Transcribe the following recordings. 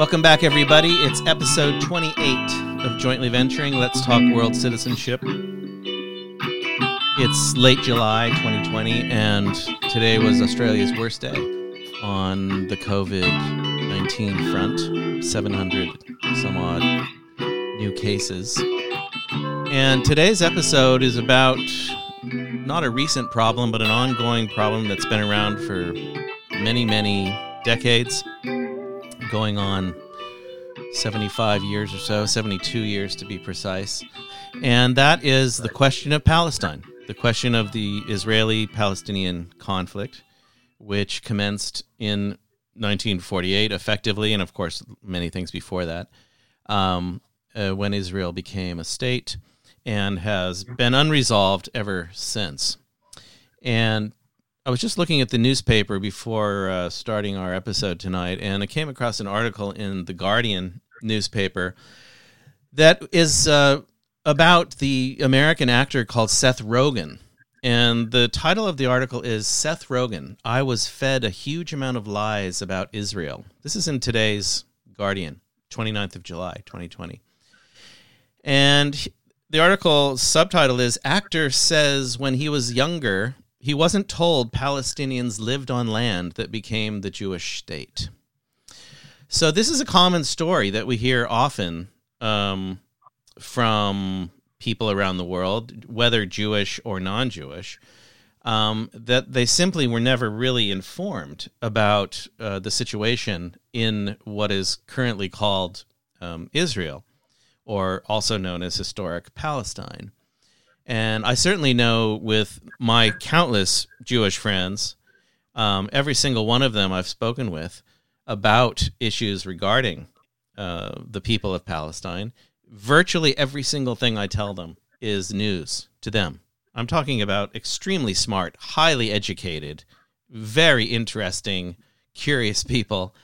Welcome back, everybody. It's episode 28 of Jointly Venturing. Let's talk world citizenship. It's late July 2020, and today was Australia's worst day on the COVID 19 front 700 some odd new cases. And today's episode is about not a recent problem, but an ongoing problem that's been around for many, many decades, going on 75 years or so, 72 years to be precise. And that is the question of Palestine, the question of the Israeli Palestinian conflict, which commenced in 1948 effectively, and of course, many things before that, um, uh, when Israel became a state and has been unresolved ever since. And I was just looking at the newspaper before uh, starting our episode tonight, and I came across an article in the Guardian newspaper that is uh, about the American actor called Seth Rogen. And the title of the article is Seth Rogen I Was Fed a Huge Amount of Lies About Israel. This is in today's Guardian, 29th of July, 2020. And the article subtitle is Actor says when he was younger, he wasn't told Palestinians lived on land that became the Jewish state. So this is a common story that we hear often um, from people around the world, whether Jewish or non-Jewish, um, that they simply were never really informed about uh, the situation in what is currently called um, Israel or also known as historic Palestine. And I certainly know with my countless Jewish friends, um, every single one of them I've spoken with about issues regarding uh, the people of Palestine. Virtually every single thing I tell them is news to them. I'm talking about extremely smart, highly educated, very interesting, curious people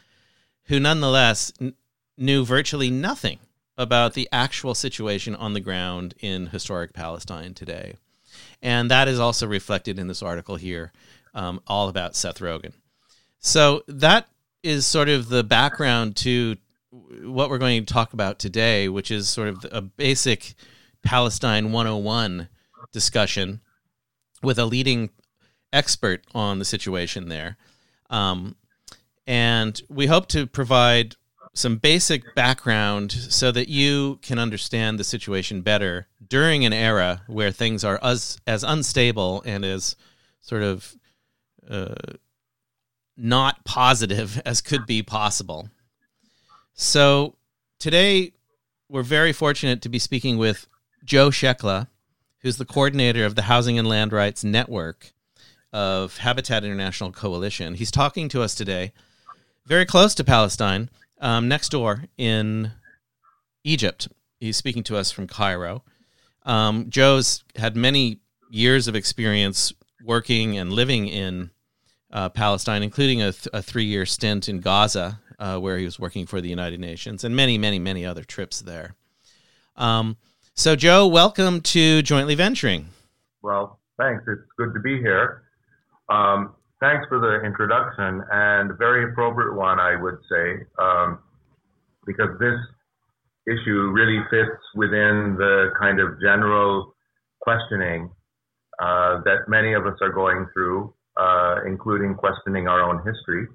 who nonetheless n- knew virtually nothing about the actual situation on the ground in historic Palestine today. And that is also reflected in this article here, um, all about Seth Rogen. So that is sort of the background to what we're going to talk about today, which is sort of a basic Palestine 101 discussion with a leading expert on the situation there. Um, and we hope to provide some basic background so that you can understand the situation better during an era where things are as as unstable and as sort of uh, not positive as could be possible. So today we're very fortunate to be speaking with Joe Schechla, who's the coordinator of the Housing and Land Rights Network of Habitat International Coalition. He's talking to us today, very close to Palestine um, next door in Egypt. He's speaking to us from Cairo. Um, Joe's had many years of experience working and living in uh, Palestine, including a, th- a three year stint in Gaza, uh, where he was working for the United Nations, and many, many, many other trips there. Um, so, Joe, welcome to Jointly Venturing. Well, thanks. It's good to be here. Um, thanks for the introduction and very appropriate one, I would say, um, because this issue really fits within the kind of general questioning uh, that many of us are going through, uh, including questioning our own history.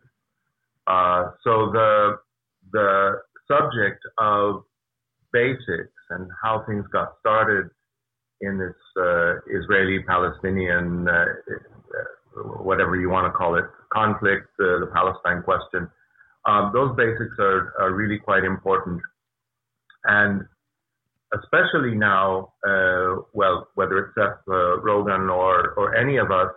Uh, so the the subject of basics and how things got started in this uh, Israeli-Palestinian uh, whatever you want to call it, conflict, uh, the Palestine question. Um, those basics are, are really quite important. And especially now, uh, well, whether it's Seth uh, Rogen or, or any of us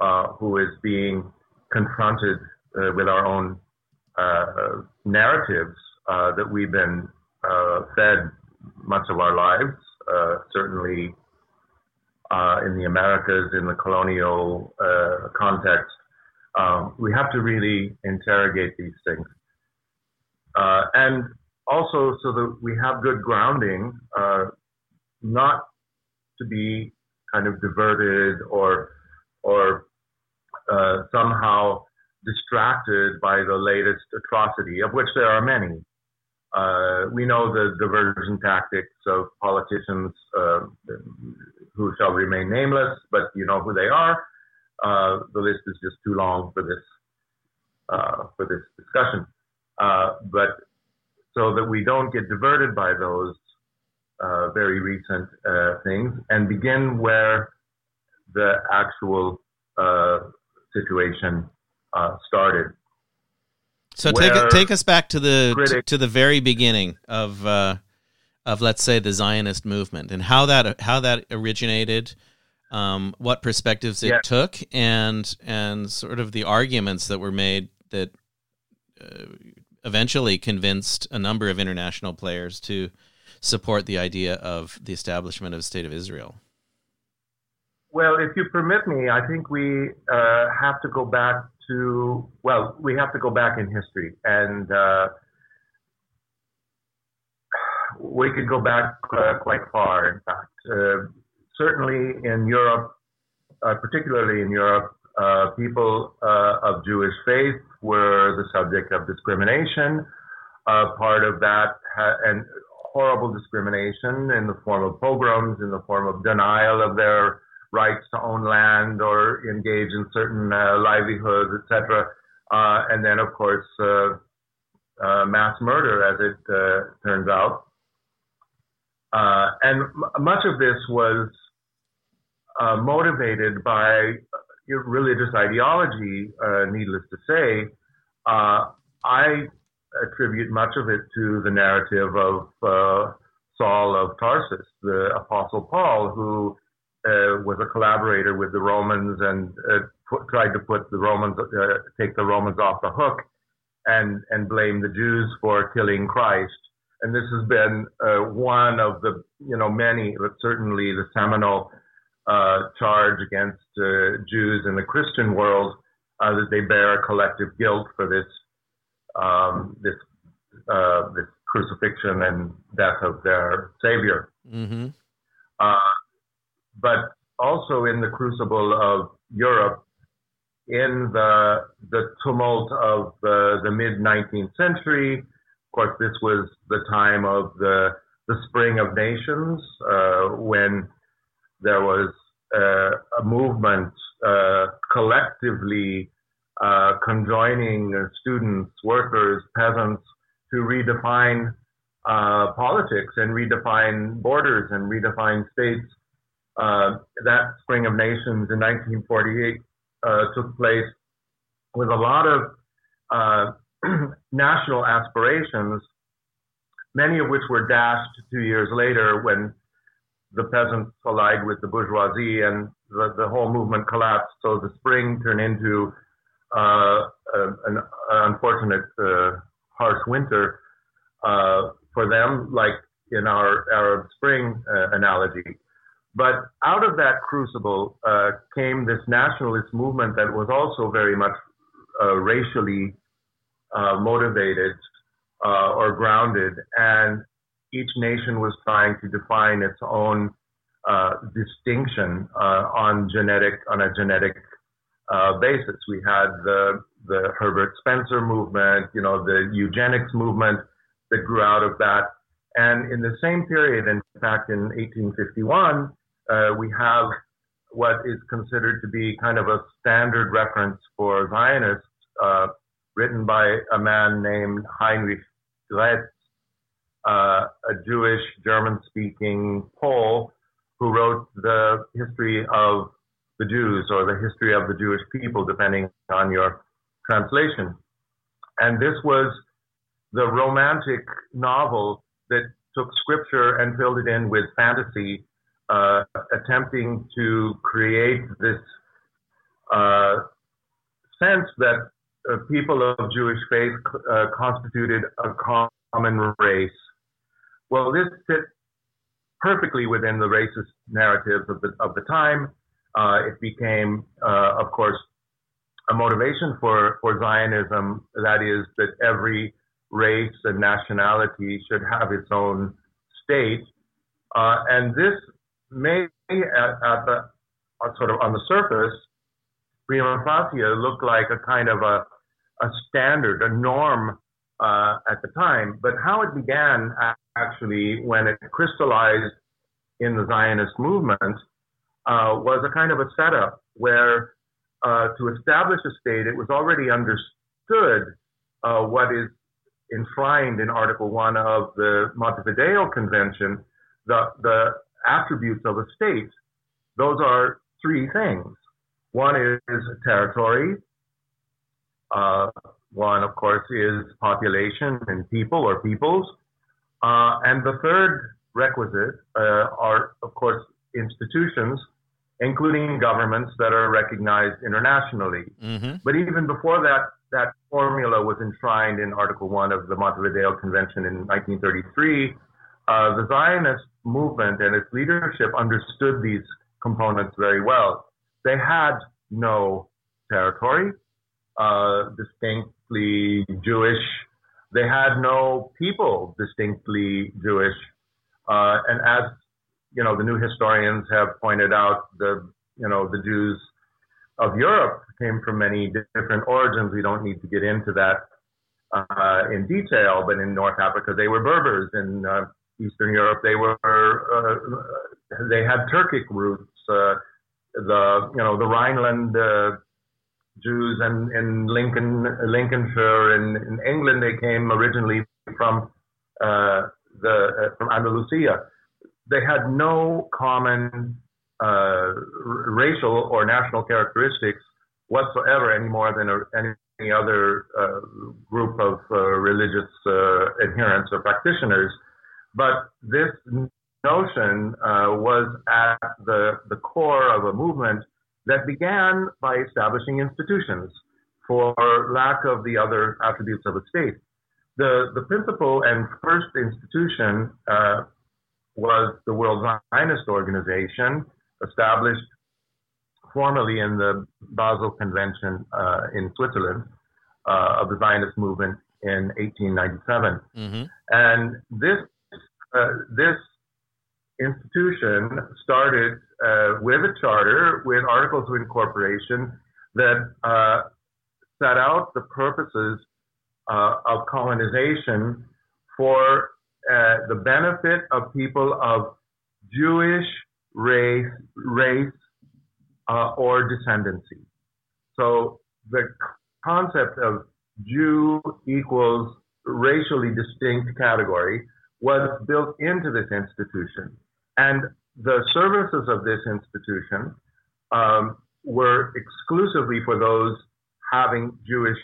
uh, who is being confronted uh, with our own uh, narratives that we've been fed much of our lives, certainly uh, in the Americas, in the colonial uh, context, um, we have to really interrogate these things. Uh, and also so that we have good grounding, uh, not to be kind of diverted or or uh, somehow distracted by the latest atrocity, of which there are many. Uh, we know the diversion tactics of politicians uh, who shall remain nameless, but you know who they are. Uh, the list is just too long for this uh, for this discussion. Uh, but so that we don't get diverted by those uh, very recent things and begin where the actual situation started. So take take us back to the to, to, the very beginning of uh, of let's say the Zionist movement and how that how that originated, um, what perspectives it yeah. took, and and sort of the arguments that were made that uh, eventually convinced a number of international players to support the idea of the establishment of the state of Israel. Well, if you permit me, I think we uh, have to go back to, well, we have to go back in history. And uh, we could go back uh, quite far, in fact. Uh, certainly in Europe, uh, particularly in Europe, uh, people of Jewish faith were the subject of discrimination. part of that, ha- and horrible discrimination in the form of pogroms, in the form of denial of their rights to own land or engage in certain uh, livelihoods, etc. Uh, and then, of course, uh, uh mass murder, as it uh, turns out. Uh, and m- much of this was motivated by religious ideology, needless to say. I attribute much of it to the narrative of Saul of Tarsus, the Apostle Paul, who uh, was a collaborator with the Romans and uh, put, tried to put the Romans, uh, take the Romans off the hook and, and blame the Jews for killing Christ. And this has been uh, one of the, you know, many, but certainly the seminal uh, charge against uh, Jews in the Christian world that they bear a collective guilt for this, um, this, this crucifixion and death of their Savior. Mm-hmm but also in the crucible of Europe in the the tumult of the, the mid 19th century. Of course, this was the time of the the Spring of Nations uh, when there was uh, a movement uh, collectively uh, conjoining students, workers, peasants to redefine uh, politics and redefine borders and redefine states. Uh, that Spring of Nations in 1948 uh, took place with a lot of national aspirations, many of which were dashed two years later when the peasants allied with the bourgeoisie and the, the whole movement collapsed. So the spring turned into uh, an, unfortunate uh, harsh winter uh, for them, like in our Arab Spring analogy. But out of that crucible uh, came this nationalist movement that was also very much uh, racially uh, motivated uh, or grounded, and each nation was trying to define its own uh, distinction uh, on genetic on a genetic basis. We had the the Herbert Spencer movement, you know, the eugenics movement that grew out of that. And in the same period, in fact, in 1851, uh, we have what is considered to be kind of a standard reference for Zionists, uh, written by a man named Heinrich Graetz, uh, a Jewish German-speaking Pole who wrote the history of the Jews or the history of the Jewish people, depending on your translation. And this was the romantic novel that took scripture and filled it in with fantasy uh, attempting to create this uh, sense that people of Jewish faith uh, constituted a common race. Well, this fit perfectly within the racist narratives of the of the time. Uh, it became, of course, a motivation for, for Zionism. That is that every race and nationality should have its own state. Uh, and this may at, at the sort of on the surface, prima facie look like a kind of a a standard, a norm uh, at the time. But how it began actually when it crystallized in the Zionist movement uh, was a kind of a setup where uh, to establish a state, it was already understood uh, what is enshrined in Article 1 of the Montevideo Convention, the, the attributes of a state. Those are three things. One is territory. Uh, one, of course, is population and people or peoples. Uh, and the third requisite uh, are, of course, institutions, including governments that are recognized internationally. Mm-hmm. But even before that, that formula was enshrined in Article 1 of the Montevideo Convention in 1933. Uh, the Zionist movement and its leadership understood these components very well. They had no territory, uh, distinctly Jewish. They had no people distinctly Jewish. Uh, and as you know, the new historians have pointed out, the you know the Jews of Europe came from many different origins. We don't need to get into that uh, in detail, but in North Africa they were Berbers. In uh, Eastern Europe they were uh, they had Turkic roots. Uh, the you know the Rhineland uh, Jews and in Lincoln Lincolnshire and in England they came originally from uh, the from Andalusia. They had no common uh, racial or national characteristics whatsoever any more than a, any other uh, group of uh, religious uh, adherents or practitioners. But this notion uh, was at the, the core of a movement that began by establishing institutions for lack of the other attributes of a state. The, the principal and first institution uh, was the World Zionist Organization, established formally in the Basel Convention uh, in Switzerland uh, of the Zionist movement in 1897. Mm-hmm. And this uh, this institution started uh, with a charter with articles of incorporation that uh, set out the purposes uh, of colonization for the benefit of people of Jewish race, race uh, or descendancy. So the concept of Jew equals racially distinct category was built into this institution. And the services of this institution um, were exclusively for those having Jewish,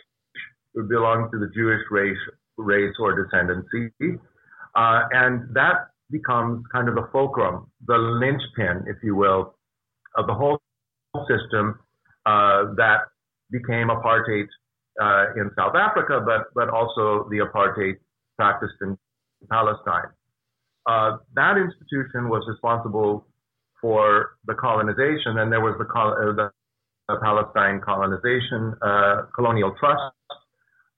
who belong to the Jewish race, race or descendancy. Uh, and that becomes kind of the fulcrum, the linchpin, if you will, of the whole system uh, that became apartheid uh, in South Africa, but but also the apartheid practiced in Palestine. Uh, that institution was responsible for the colonization, and there was the, uh, the, the Palestine Colonization uh, Colonial Trust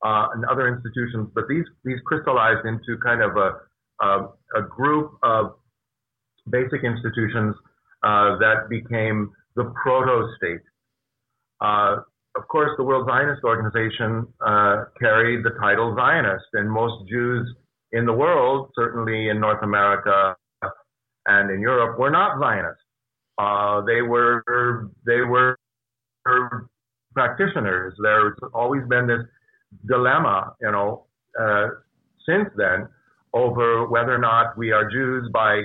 uh, and other institutions. But these these crystallized into kind of a a, a group of basic institutions that became the proto state. Of course, the World Zionist Organization uh, carried the title Zionist, and most Jews in the world, certainly in North America and in Europe, we were not Zionists. Uh, they were they were practitioners. There's always been this dilemma, you know, uh, since then over whether or not we are Jews by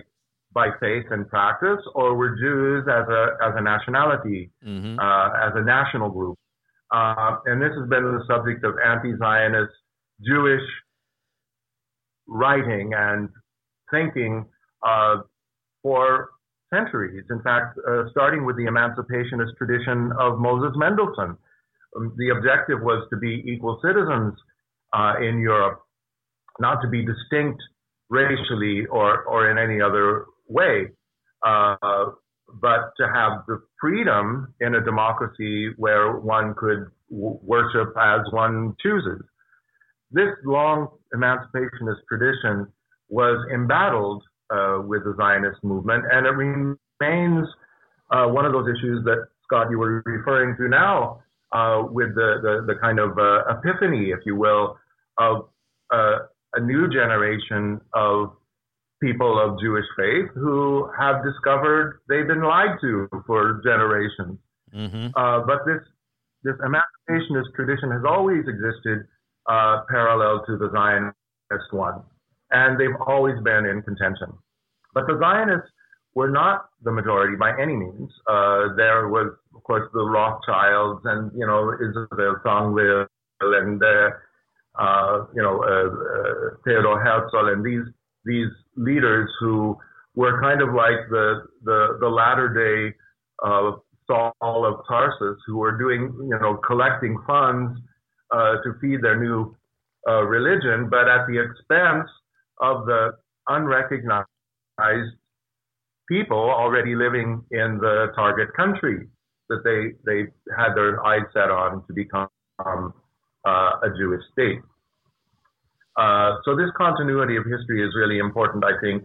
by faith and practice, or we're Jews as a as a nationality, mm-hmm. uh, as a national group. Uh, and this has been the subject of anti-Zionist Jewish writing and thinking uh, for centuries. In fact, uh, starting with the emancipationist tradition of Moses Mendelssohn, um, the objective was to be equal citizens uh, in Europe not to be distinct racially or, or in any other way, uh, but to have the freedom in a democracy where one could w- worship as one chooses. This long emancipationist tradition was embattled uh, with the Zionist movement, and it remains uh, one of those issues that Scott you were referring to now uh, with the, the, the, kind of uh, epiphany, if you will, of uh, a new generation of people of Jewish faith who have discovered they've been lied to for generations. Mm-hmm. Uh, but this this emancipationist tradition has always existed uh, parallel to the Zionist one, and they've always been in contention. But the Zionists were not the majority by any means. Uh, there was, of course, the Rothschilds and you know Israel Zangwill and uh, uh, you know uh, uh, Theodor Herzl and these these leaders who were kind of like the the, the latter day Saul of Tarsus, who were doing you know collecting funds to feed their new religion, but at the expense of the unrecognized people already living in the target country that they they had their eyes set on to become um, uh, a Jewish state. Uh, so this continuity of history is really important, I think,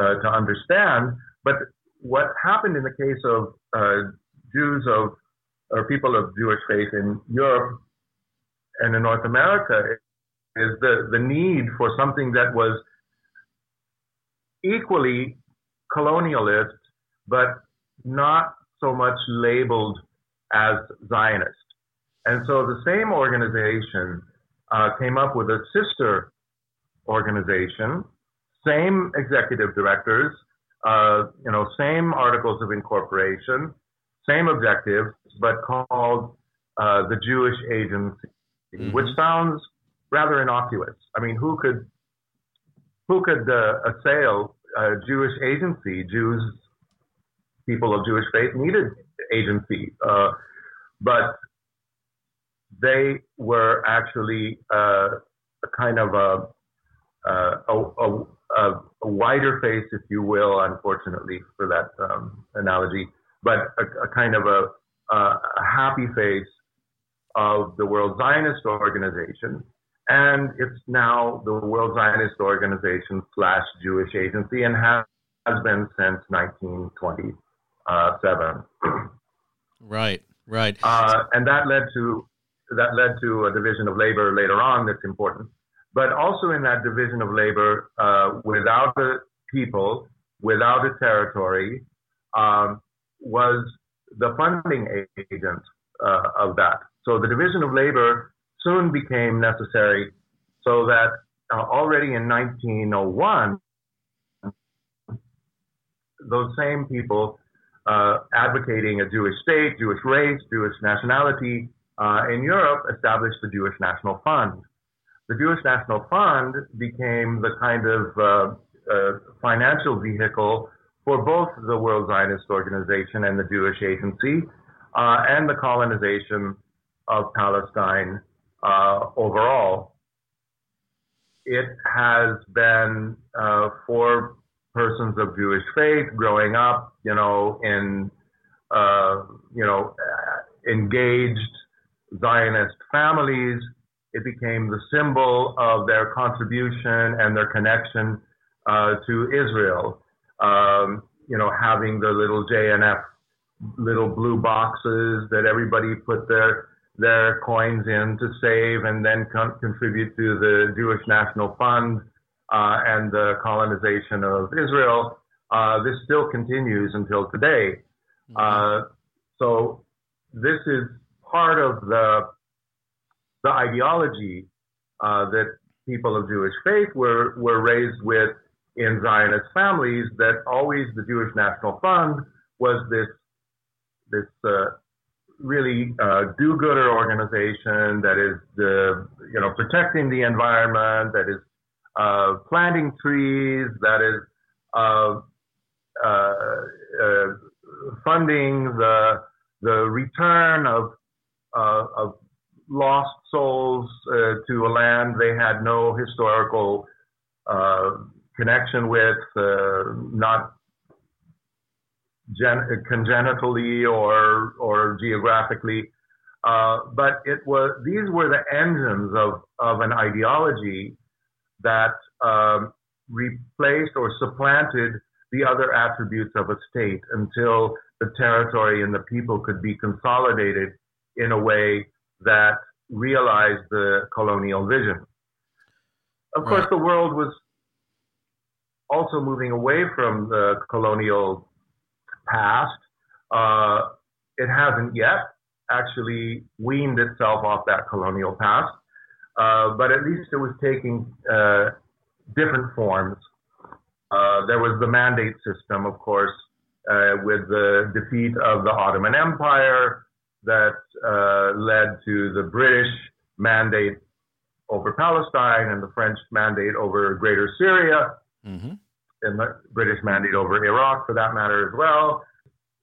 uh, to understand. But what happened in the case of uh, Jews of or people of Jewish faith in Europe and in North America is the, the need for something that was equally colonialist, but not so much labeled as Zionist. And so the same organization uh, came up with a sister organization, same executive directors, uh, you know, same articles of incorporation, same objectives, but called uh, the Jewish Agency, mm-hmm. which sounds rather innocuous. I mean, who could who could uh, assail a Jewish agency? Jews, people of Jewish faith, needed agency, uh, but they were actually uh, a kind of a, uh, a, a, a, wider face, if you will, unfortunately for that um, analogy, but a, kind of a, a happy face of the World Zionist Organization. And it's now the World Zionist Organization slash Jewish Agency and has, has been since 1927. Right, right. Uh, and that led to that led to a division of labor later on that's important. But also in that division of labor, uh, without a people, without a territory, um, was the funding agent uh, of that. So the division of labor soon became necessary so that uh, already in 1901, those same people uh, advocating a Jewish state, Jewish race, Jewish nationality, uh, in Europe established the Jewish National Fund. The Jewish National Fund became the kind of uh, uh, financial vehicle for both the World Zionist Organization and the Jewish Agency uh, and the colonization of Palestine uh, overall. It has been uh, for persons of Jewish faith growing up, you know, in, you know, engaged Zionist families. It became the symbol of their contribution and their connection uh, to Israel. Um, you know, having the little JNF little blue boxes that everybody put their their coins in to save and then con- contribute to the Jewish National Fund uh, and the colonization of Israel. Uh, this still continues until today. Mm-hmm. Uh, so this is part of the the ideology uh, that people of Jewish faith were were raised with in Zionist families. That always the Jewish National Fund was this this uh, really uh, do-gooder organization that is the you know protecting the environment, that is uh, planting trees, that is uh, uh, funding the the return of uh, of lost souls uh, to a land they had no historical uh, connection with, uh, not gen- congenitally or or geographically. Uh, but it was these were the engines of of an ideology that um, replaced or supplanted the other attributes of a state until the territory and the people could be consolidated in a way that realized the colonial vision. Of course, the world was also moving away from the colonial past. Uh, it hasn't yet actually weaned itself off that colonial past, uh, but at least it was taking uh, different forms. Uh, there was the mandate system, of course, uh, with the defeat of the Ottoman Empire that uh, led to the British mandate over Palestine and the French mandate over Greater Syria, mm-hmm. And the British mandate over Iraq, for that matter, as well.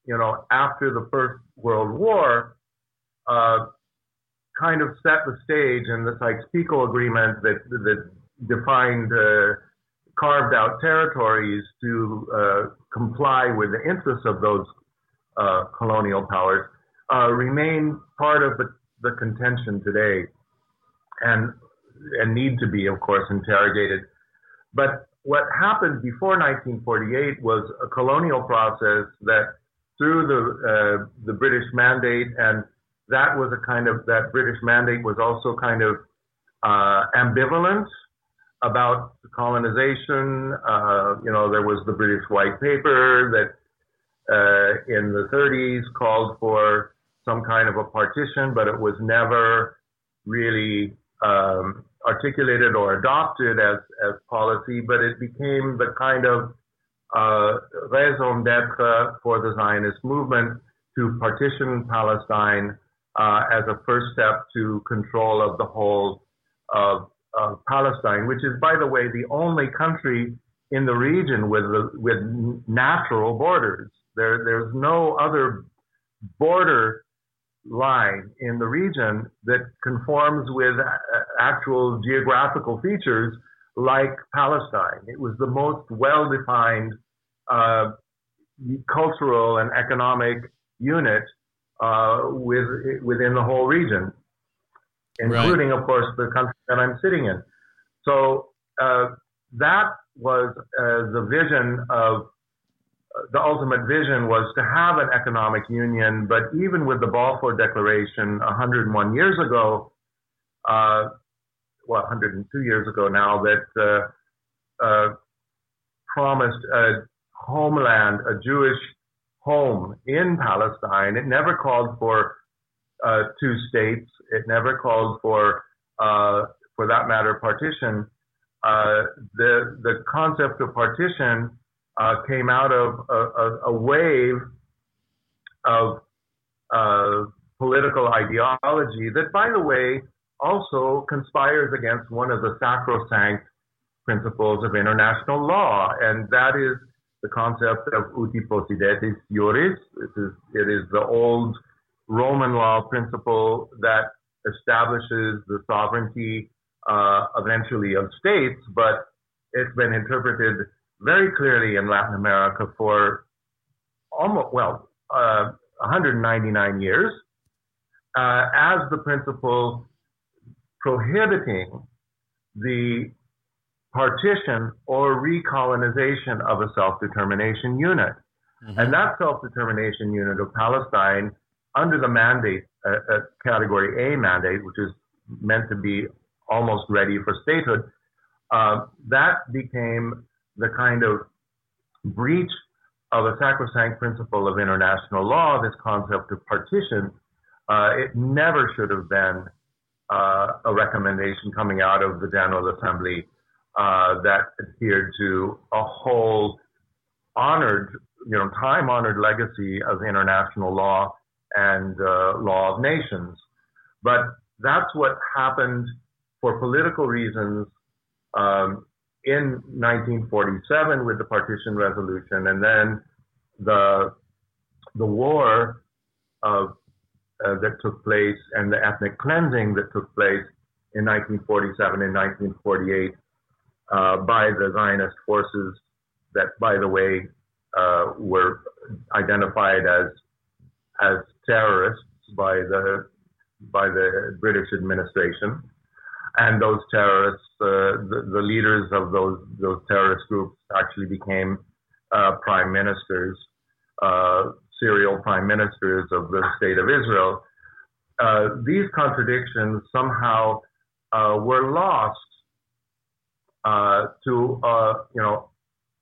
You know, after the First World War, uh, kind of set the stage, and the Sykes-Picot Agreement that that defined, uh, carved out territories to uh, comply with the interests of those uh, colonial powers, uh, remain part of the, the contention today. And and need to be, of course, interrogated. But what happened before 1948 was a colonial process that through the uh, the British mandate, and that was a kind of that British mandate was also kind of uh, ambivalent about colonization. Uh, you know, there was the British White Paper that uh, in the 30s called for some kind of a partition, but it was never really um, articulated or adopted as, as policy, but it became the kind of uh, raison d'etre for the Zionist movement to partition Palestine uh, as a first step to control of the whole of, of, Palestine, which is, by the way, the only country in the region with with natural borders. There, there's no other border line in the region that conforms with actual geographical features like Palestine. It was the most well defined uh, cultural and economic unit uh, with, within the whole region, including, right. of course, the country that I'm sitting in. So uh, that was uh, the vision of the ultimate vision was to have an economic union, but even with the Balfour Declaration 101 years ago, uh, well, 102 years ago now, that uh, uh, promised a homeland, a Jewish home in Palestine. It never called for uh, two states. It never called for, uh, for that matter, partition. Uh, the the concept of partition uh, came out of a, a, a wave of political ideology that, by the way, also conspires against one of the sacrosanct principles of international law, and that is the concept of uti possidetis juris. It is, it is the old Roman law principle that establishes the sovereignty uh, eventually of states, but it's been interpreted very clearly in Latin America for almost, well, uh, 199 years uh, as the principle prohibiting the partition or recolonization of a self-determination unit. Mm-hmm. And that self-determination unit of Palestine under the mandate, uh, uh, category A mandate, which is meant to be almost ready for statehood, uh, that became the kind of breach of a sacrosanct principle of international law, this concept of partition, uh, it never should have been a recommendation coming out of the General Assembly uh, that adhered to a whole honored, you know, time honored legacy of international law and uh, law of nations. But that's what happened for political reasons um, in 1947 with the partition resolution, and then the the war of, uh, that took place and the ethnic cleansing that took place in 1947 and 1948 uh, by the Zionist forces that, by the way, uh, were identified as as terrorists by the by the British administration. And those terrorists, uh, the, the, leaders of those those terrorist groups actually became uh, prime ministers, uh, serial prime ministers of the state of Israel. uh, these contradictions somehow uh, were lost uh, to uh, you know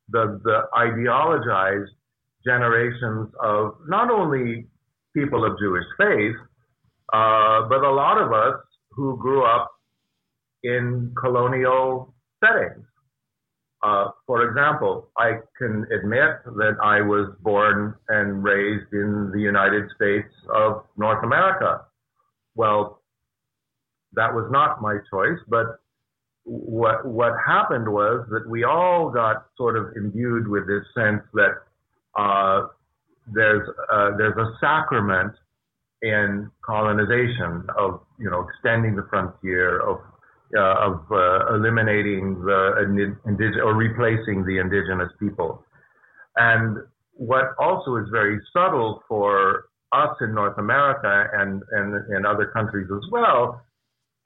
the the ideologized generations of not only people of Jewish faith, uh, but a lot of us who grew up in colonial settings. Uh, for example, I can admit that I was born and raised in the United States of North America. Well, that was not my choice, but what what happened was that we all got sort of imbued with this sense that uh, there's uh, there's a sacrament in colonization of you know extending the frontier of uh, of uh, eliminating the indig- or replacing the indigenous people. And what also is very subtle for us in North America and, and in other countries as well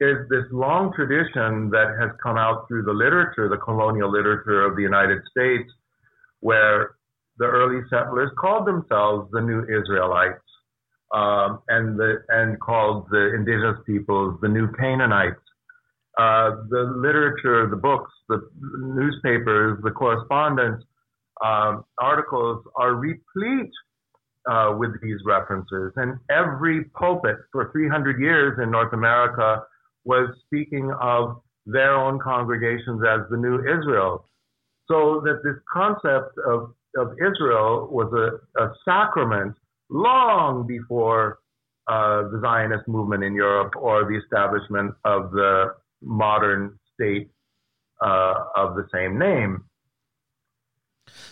is this long tradition that has come out through the literature, the colonial literature of the United States, where the early settlers called themselves the New Israelites, um, and the and called the indigenous peoples the New Canaanites. Uh, the literature, the books, the newspapers, the correspondence, um, articles are replete uh, with these references. And every pulpit for 300 years in North America was speaking of their own congregations as the new Israel. So that this concept of, of Israel was a, a sacrament long before uh, the Zionist movement in Europe or the establishment of the modern state uh, of the same name.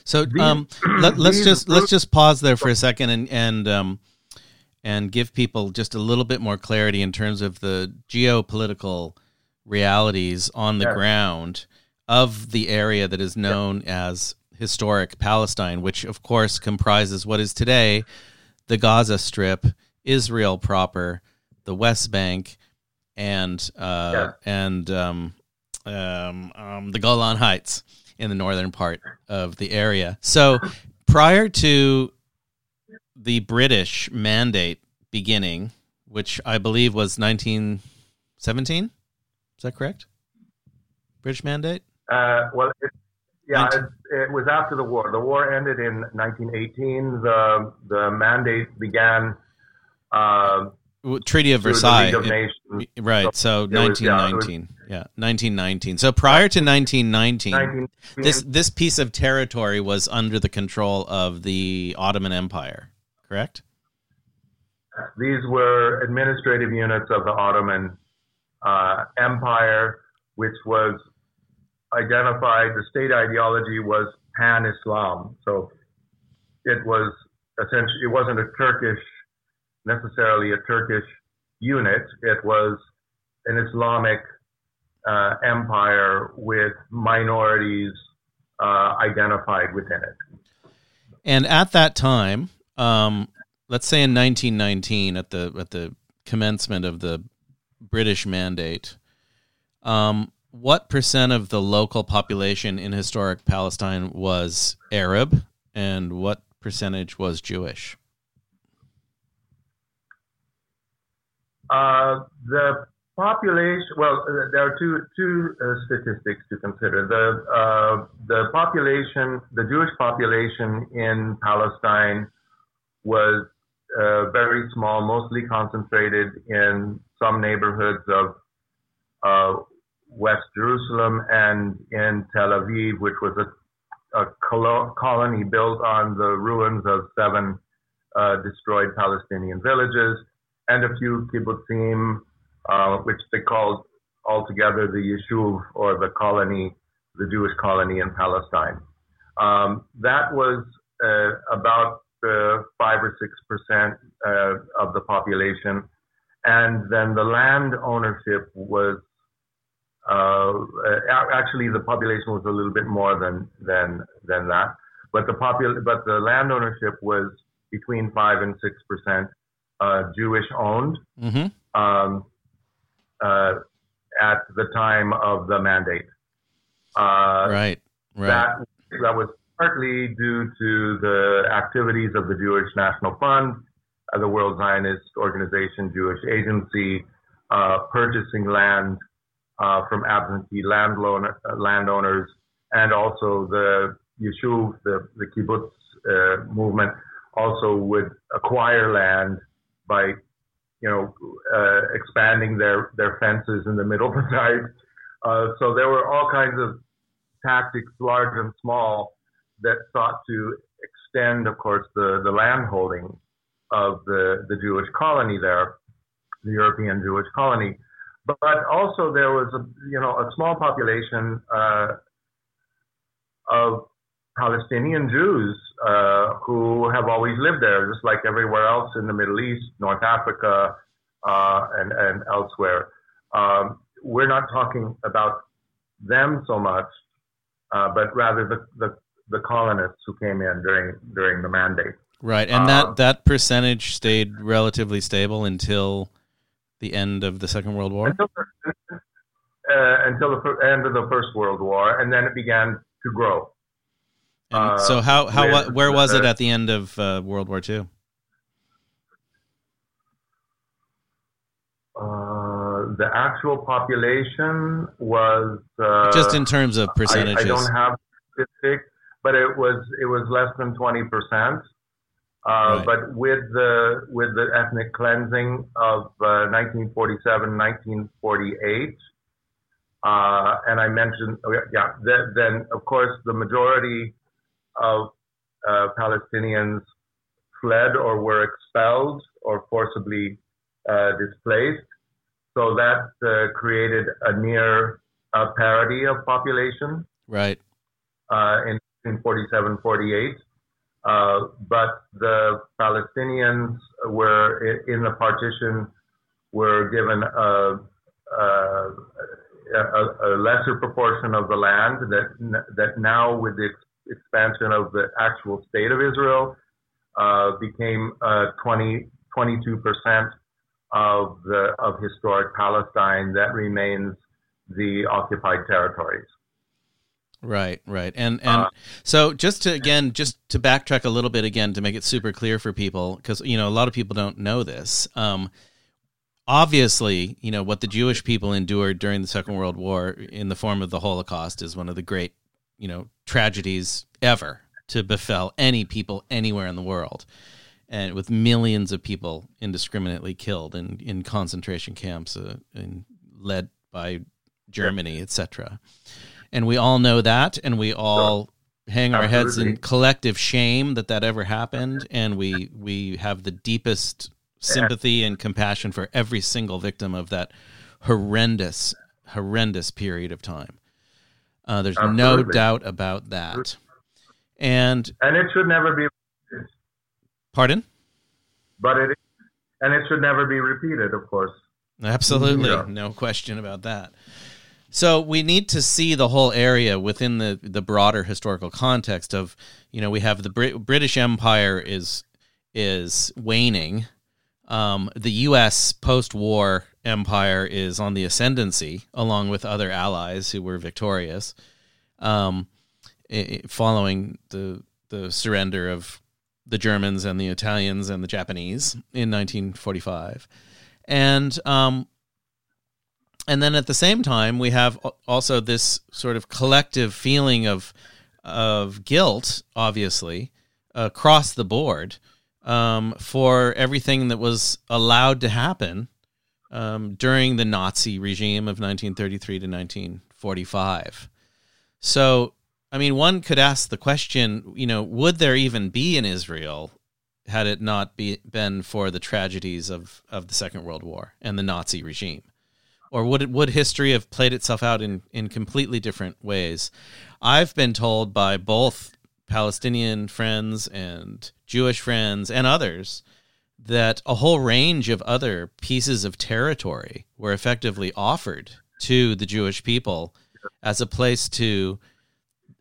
So um, let, us just let's just pause there for a second and and um, and give people just a little bit more clarity in terms of the geopolitical realities on the yeah. ground of the area that is known yeah. as historic Palestine, which of course comprises what is today the Gaza Strip, Israel proper, the West Bank, and uh, yeah. and um, um, um, the Golan Heights in the northern part of the area. So prior to the British mandate beginning, which I believe was 1917, is that correct? British mandate? Uh, well, it, yeah, it, it, was after the war. The war ended in 1918. The the mandate began. Uh, Treaty of Versailles. It, right. So, so 1919. yeah, yeah, 1919. So prior to 1919, this this piece of territory was under the control of the Ottoman Empire, correct? These were administrative units of the Ottoman uh, Empire, which was identified. The state ideology was pan-Islam. So it was essentially it wasn't a Turkish necessarily a Turkish unit. It was an Islamic uh, empire with minorities uh, identified within it. And at that time, um, let's say in 1919, at the at the commencement of the British mandate, um, what percent of the local population in historic Palestine was Arab, and what percentage was Jewish? Uh, the population, well, uh, there are two, two uh, statistics to consider. The, uh, the population, the Jewish population in Palestine was uh, very small, mostly concentrated in some neighborhoods of West Jerusalem and in Tel Aviv, which was a, a colony built on the ruins of seven destroyed Palestinian villages and a few kibbutzim, uh, which they called altogether the yishuv or the colony, the Jewish colony in Palestine. Um, that was uh, about uh, five or six percent uh, of the population, and then the land ownership was uh, actually the population was a little bit more than than than that, but the popul- but the land ownership was between five and six percent uh, Jewish owned mm-hmm. um, uh, at the time of the mandate. Uh, right, right. That, that was partly due to the activities of the Jewish National Fund uh, the World Zionist Organization, Jewish Agency, uh, purchasing land uh, from absentee landowner, landowners, and also the Yishuv, the, the kibbutz uh, movement, also would acquire land by, you know, uh, expanding their, their fences in the middle of the night. Uh, so there were all kinds of tactics, large and small, that sought to extend, of course, the, the land of the, the Jewish colony there, the European Jewish colony. But also there was a, you know, a small population uh, of Palestinian Jews uh, who have always lived there, just like everywhere else in the Middle East, North Africa, uh, and, and elsewhere. Um, we're not talking about them so much, uh, but rather the, the, the, colonists who came in during during the mandate. Right, and that uh, that percentage stayed relatively stable until the end of the Second World War. Until, uh, until the end of the First World War, and then it began to grow. Uh, so how how with, where was it at the end of uh, World War II? Uh, the actual population was uh, just in terms of percentages. I, I don't have statistics, but it was it was less than twenty percent. Uh, right. But with the with the ethnic cleansing of 1947, uh, 1948, uh, and I mentioned, oh, yeah, then, then, of course the majority of uh, Palestinians fled or were expelled or forcibly uh, displaced. So that uh, created a near parity of population. Right. Uh, in, in 47, 48. Uh, but the Palestinians were in the partition were given a, a, a, lesser proportion of the land that that now with the expansion of the actual state of Israel uh, became uh, 20, 22% of the of historic Palestine that remains the occupied territories. Right, right, and and uh, so just to again, just to backtrack a little bit again to make it super clear for people, because you know a lot of people don't know this. Um, obviously, you know what the Jewish people endured during the Second World War in the form of the Holocaust is one of the great you know tragedies ever to befell any people anywhere in the world. And with millions of people indiscriminately killed in, in concentration camps uh, in, led by Germany, etc. And we all know that, and we all hang our heads in collective shame that that ever happened, and we we have the deepest sympathy and compassion for every single victim of that horrendous, horrendous period of time. Uh, there's Absolutely. no doubt about that. And and it should never be. Pardon? But it and it should never be repeated, of course. Absolutely, yeah. no question about that. So we need to see the whole area within the the broader historical context of you know we have the Brit- British Empire is is waning. Um, the U.S. post-war empire is on the ascendancy, along with other allies who were victorious, um, it, following the the surrender of the Germans and the Italians and the Japanese in 1945, and um, and then at the same time we have also this sort of collective feeling of of guilt, obviously, across the board um, for everything that was allowed to happen um, during the Nazi regime of 1933 to 1945. So, I mean, one could ask the question, you know, would there even be an Israel had it not be, been for the tragedies of, of the Second World War and the Nazi regime? Or would it, would history have played itself out in, in completely different ways? I've been told by both Palestinian friends and Jewish friends and others that a whole range of other pieces of territory were effectively offered to the Jewish people as a place to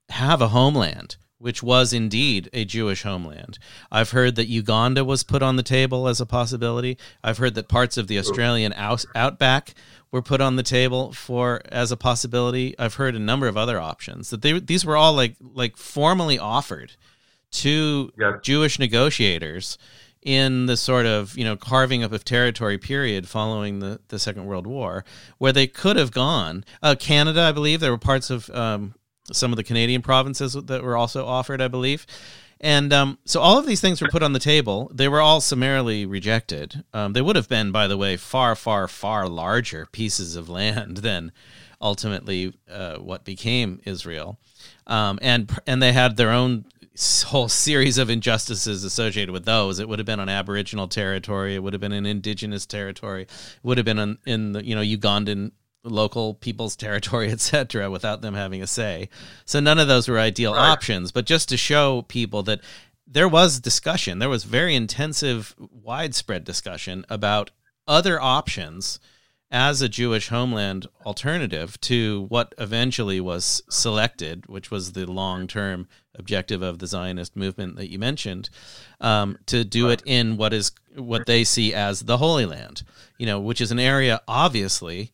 have a homeland, which was indeed a Jewish homeland. I've heard that Uganda was put on the table as a possibility. I've heard that parts of the Australian out- outback were put on the table for as a possibility. I've heard a number of other options that they these were all like like formally offered to. Jewish negotiators in the sort of you know carving up of territory period following the, the Second World War, where they could have gone. Uh, Canada, I believe, there were parts of um, some of the Canadian provinces that were also offered, I believe. And um, so all of these things were put on the table. They were all summarily rejected. Um, they would have been, by the way, far, far, far larger pieces of land than ultimately uh, what became Israel. Um, and and they had their own whole series of injustices associated with those. It would have been on Aboriginal territory. It would have been in indigenous territory. It would have been in, in the you know Ugandan local people's territory, etc., without them having a say. So none of those were ideal right. options. But just to show people that there was discussion, there was very intensive, widespread discussion about other options as a Jewish homeland alternative to what eventually was selected, which was the long term objective of the Zionist movement that you mentioned, um, to do it in what is what they see as the Holy Land, you know, which is an area obviously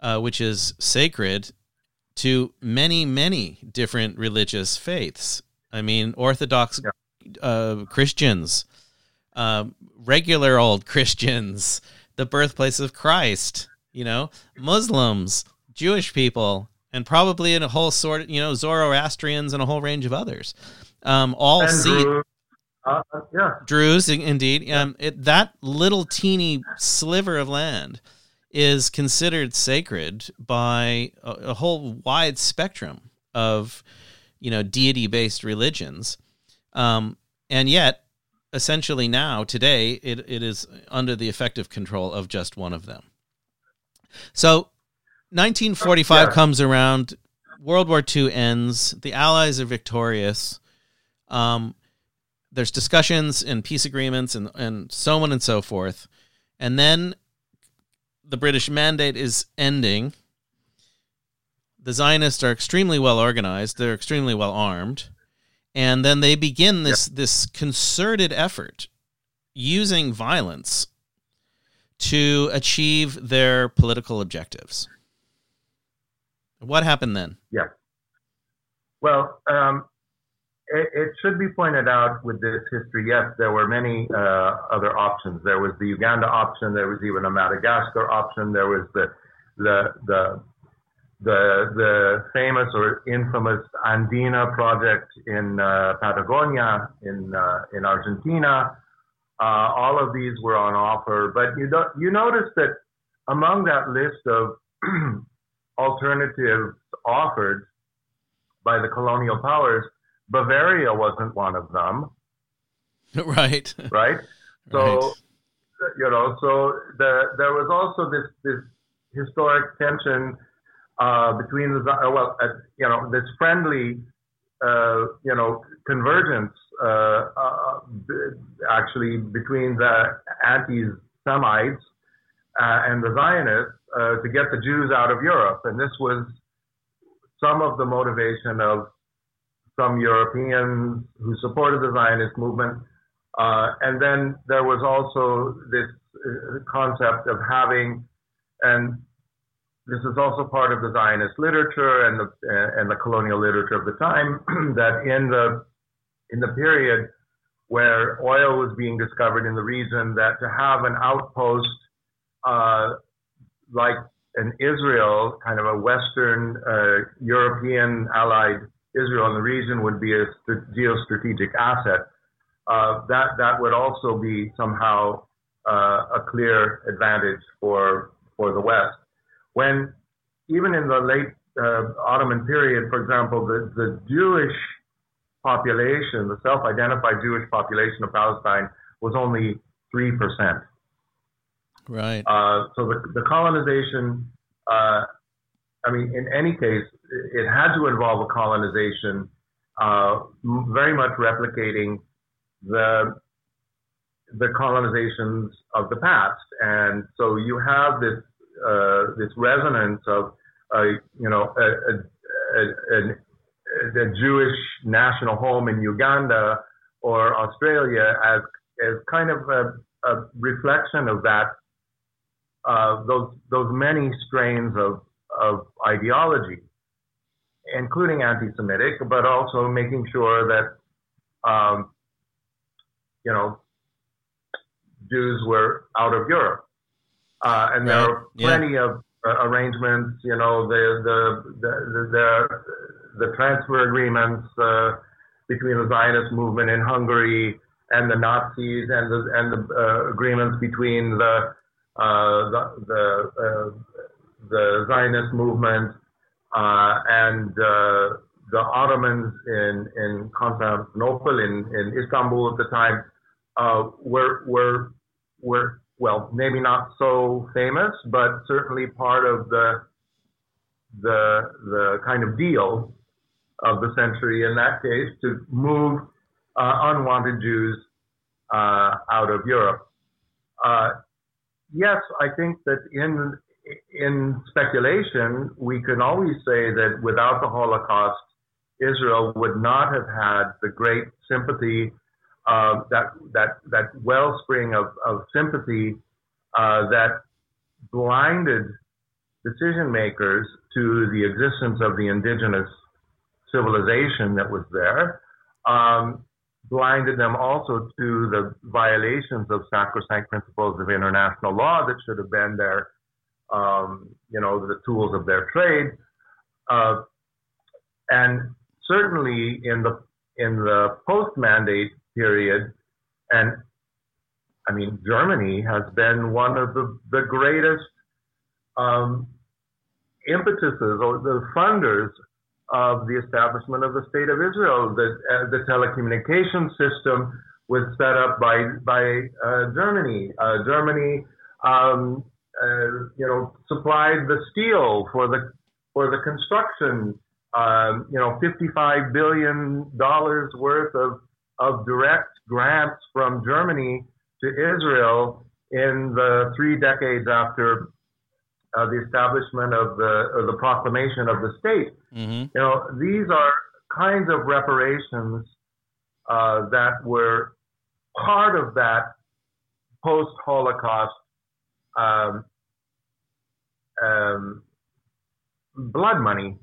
uh, which is sacred to many, many different religious faiths. I mean, Orthodox uh, Christians, uh, regular old Christians, the birthplace of Christ, you know, Muslims, Jewish people, and probably in a whole sort of, you know, Zoroastrians and a whole range of others. Um, all and see. Druze. Uh, yeah. Druze, indeed. Um, it, that little teeny sliver of land is considered sacred by a, a whole wide spectrum of you know deity based religions um, and yet essentially now today it, it is under the effective control of just one of them so 1945 yeah. comes around world war ii ends the allies are victorious um, there's discussions and peace agreements and, and so on and so forth and then the British mandate is ending. The Zionists are extremely well organized. They're extremely well armed, and then they begin this yep. this concerted effort using violence to achieve their political objectives. What happened then? Yeah. Well, um, it, it, should be pointed out with this history, yes, there were many uh, other options. There was the Uganda option. There was even a Madagascar option. There was the the the the, the famous or infamous Andinia project in uh, Patagonia in uh, in Argentina. Uh, all of these were on offer, but you do, you notice that among that list of alternatives offered by the colonial powers, Bavaria wasn't one of them. Right. Right. So, right. you know, so the, there was also this, this historic tension uh, between the, uh, well, uh, you know, this friendly, uh, you know, convergence uh, uh, actually between the anti-Semites and the Zionists to get the Jews out of Europe. And this was some of the motivation of some Europeans who supported the Zionist movement. Uh, and then there was also this uh, concept of having, and this is also part of the Zionist literature and the uh, and the colonial literature of the time, that in the in the period where oil was being discovered in the region, that to have an outpost uh, like an Israel, kind of a Western uh, European allied Israel in the region would be a geostrategic asset. Uh, that that would also be somehow uh, a clear advantage for for the West. When even in the late uh, Ottoman period, for example, the, the Jewish population, the self-identified Jewish population of Palestine, was only three percent. Right. Uh, so the, the colonization uh, I mean, in any case, it had to involve a colonization, uh, very much replicating the the colonizations of the past, and so you have this uh, this resonance of uh, you know a, a, a, a, Jewish national home in Uganda or Australia as as kind of a, a reflection of that uh, those those many strains of of ideology, including anti-Semitic, but also making sure that, um, you know, Jews were out of Europe. Uh, and there are plenty yeah. of uh, arrangements, you know, the, the, the, the, the transfer agreements uh, between the Zionist movement in Hungary and the Nazis and the, and the uh, agreements between the, the, the, uh, the Zionist movement and the Ottomans in, in Constantinople, in, in Istanbul at the time, uh, were, were, were, well, maybe not so famous, but certainly part of the, the, the kind of deal of the century in that case to move uh, unwanted Jews uh, out of Europe. Yes, I think that in in speculation, we can always say that without the Holocaust, Israel would not have had the great sympathy, uh, that that that wellspring of, of sympathy uh, that blinded decision makers to the existence of the indigenous civilization that was there, um, blinded them also to the violations of sacrosanct principles of international law that should have been their, um, you know, the tools of their trade. Uh, and certainly in the in the post-mandate period, and I mean Germany has been one of the the greatest um, impetuses or the funders of the establishment of the state of Israel. The uh, the telecommunication system was set up by by uh, Germany. Uh, Germany, um, uh, you know, supplied the steel for the for the construction um, you know, $55 billion worth of, of direct grants from Germany to Israel in the three decades after uh, the establishment of the, of the proclamation of the state. Mm-hmm. You know, these are kinds of reparations uh, that were part of that post-Holocaust um, um, blood money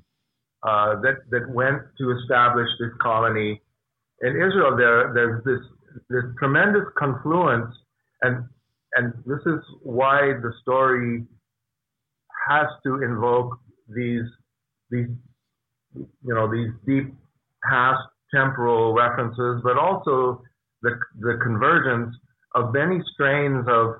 uh, that that went to establish this colony in Israel. There there's this this tremendous confluence, and and this is why the story has to invoke these these you know these deep past temporal references, but also the the convergence of many strains of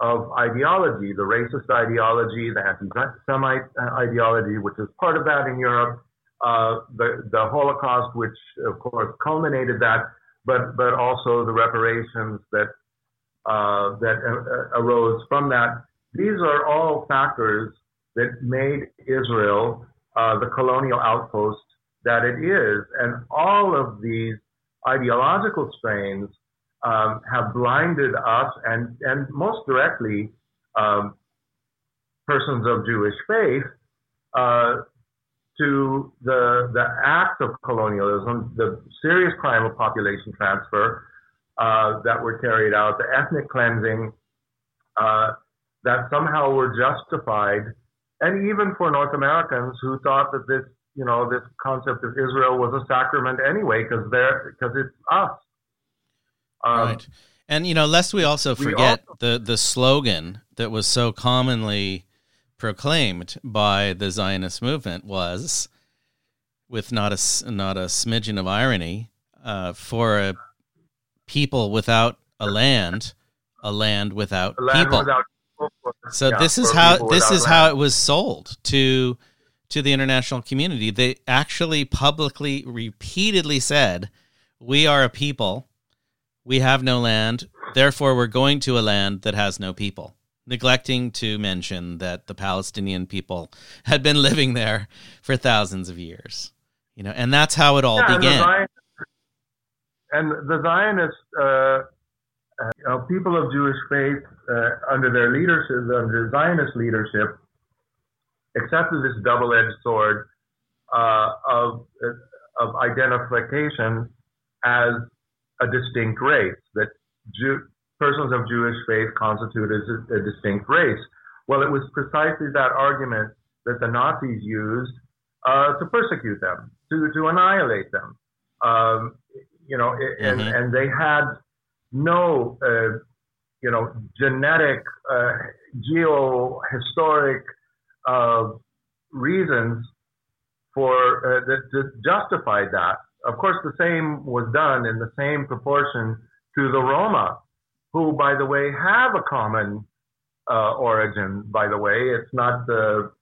of ideology, the racist ideology, the anti-Semite ideology, which is part of that in Europe, uh, the, the Holocaust, which of course culminated that, but, but also the reparations that, uh, that uh, arose from that. These are all factors that made Israel uh, the colonial outpost that it is. And all of these ideological strains um, have blinded us and, and most directly um, persons of Jewish faith uh, to the, the act of colonialism, the serious crime of population transfer uh, that were carried out, the ethnic cleansing uh, that somehow were justified, and even for North Americans who thought that this, you know, this concept of Israel was a sacrament anyway, because they're because it's us. Um, right. And you know, lest we also forget we also- the the slogan that was so commonly proclaimed by the Zionist movement was, with not a not a smidgen of irony, uh, for a people without a land, a land without a land people. Without so yeah, this is how this is land. how it was sold to to the international community. They actually publicly, repeatedly said, "We are a people we have no land, therefore we're going to a land that has no people. Neglecting to mention that the Palestinian people had been living there for thousands of years. You know, and that's how it all yeah, began. And the, Zionists, uh, uh, you know, people of Jewish faith, uh, under their leadership, under Zionist leadership, accepted this double-edged sword uh, of of identification as a distinct race, that Jew, persons of Jewish faith constitute as a, a distinct race. Well, it was precisely that argument that the Nazis used uh, to persecute them, to, to annihilate them. Um, you know, and, mm-hmm. and they had no uh, you know, genetic, uh, geohistoric uh, reasons for uh, that, that justified that. Of course, the same was done in the same proportion to the Roma, who, by the way, have a common uh, origin. By the way, it's not the.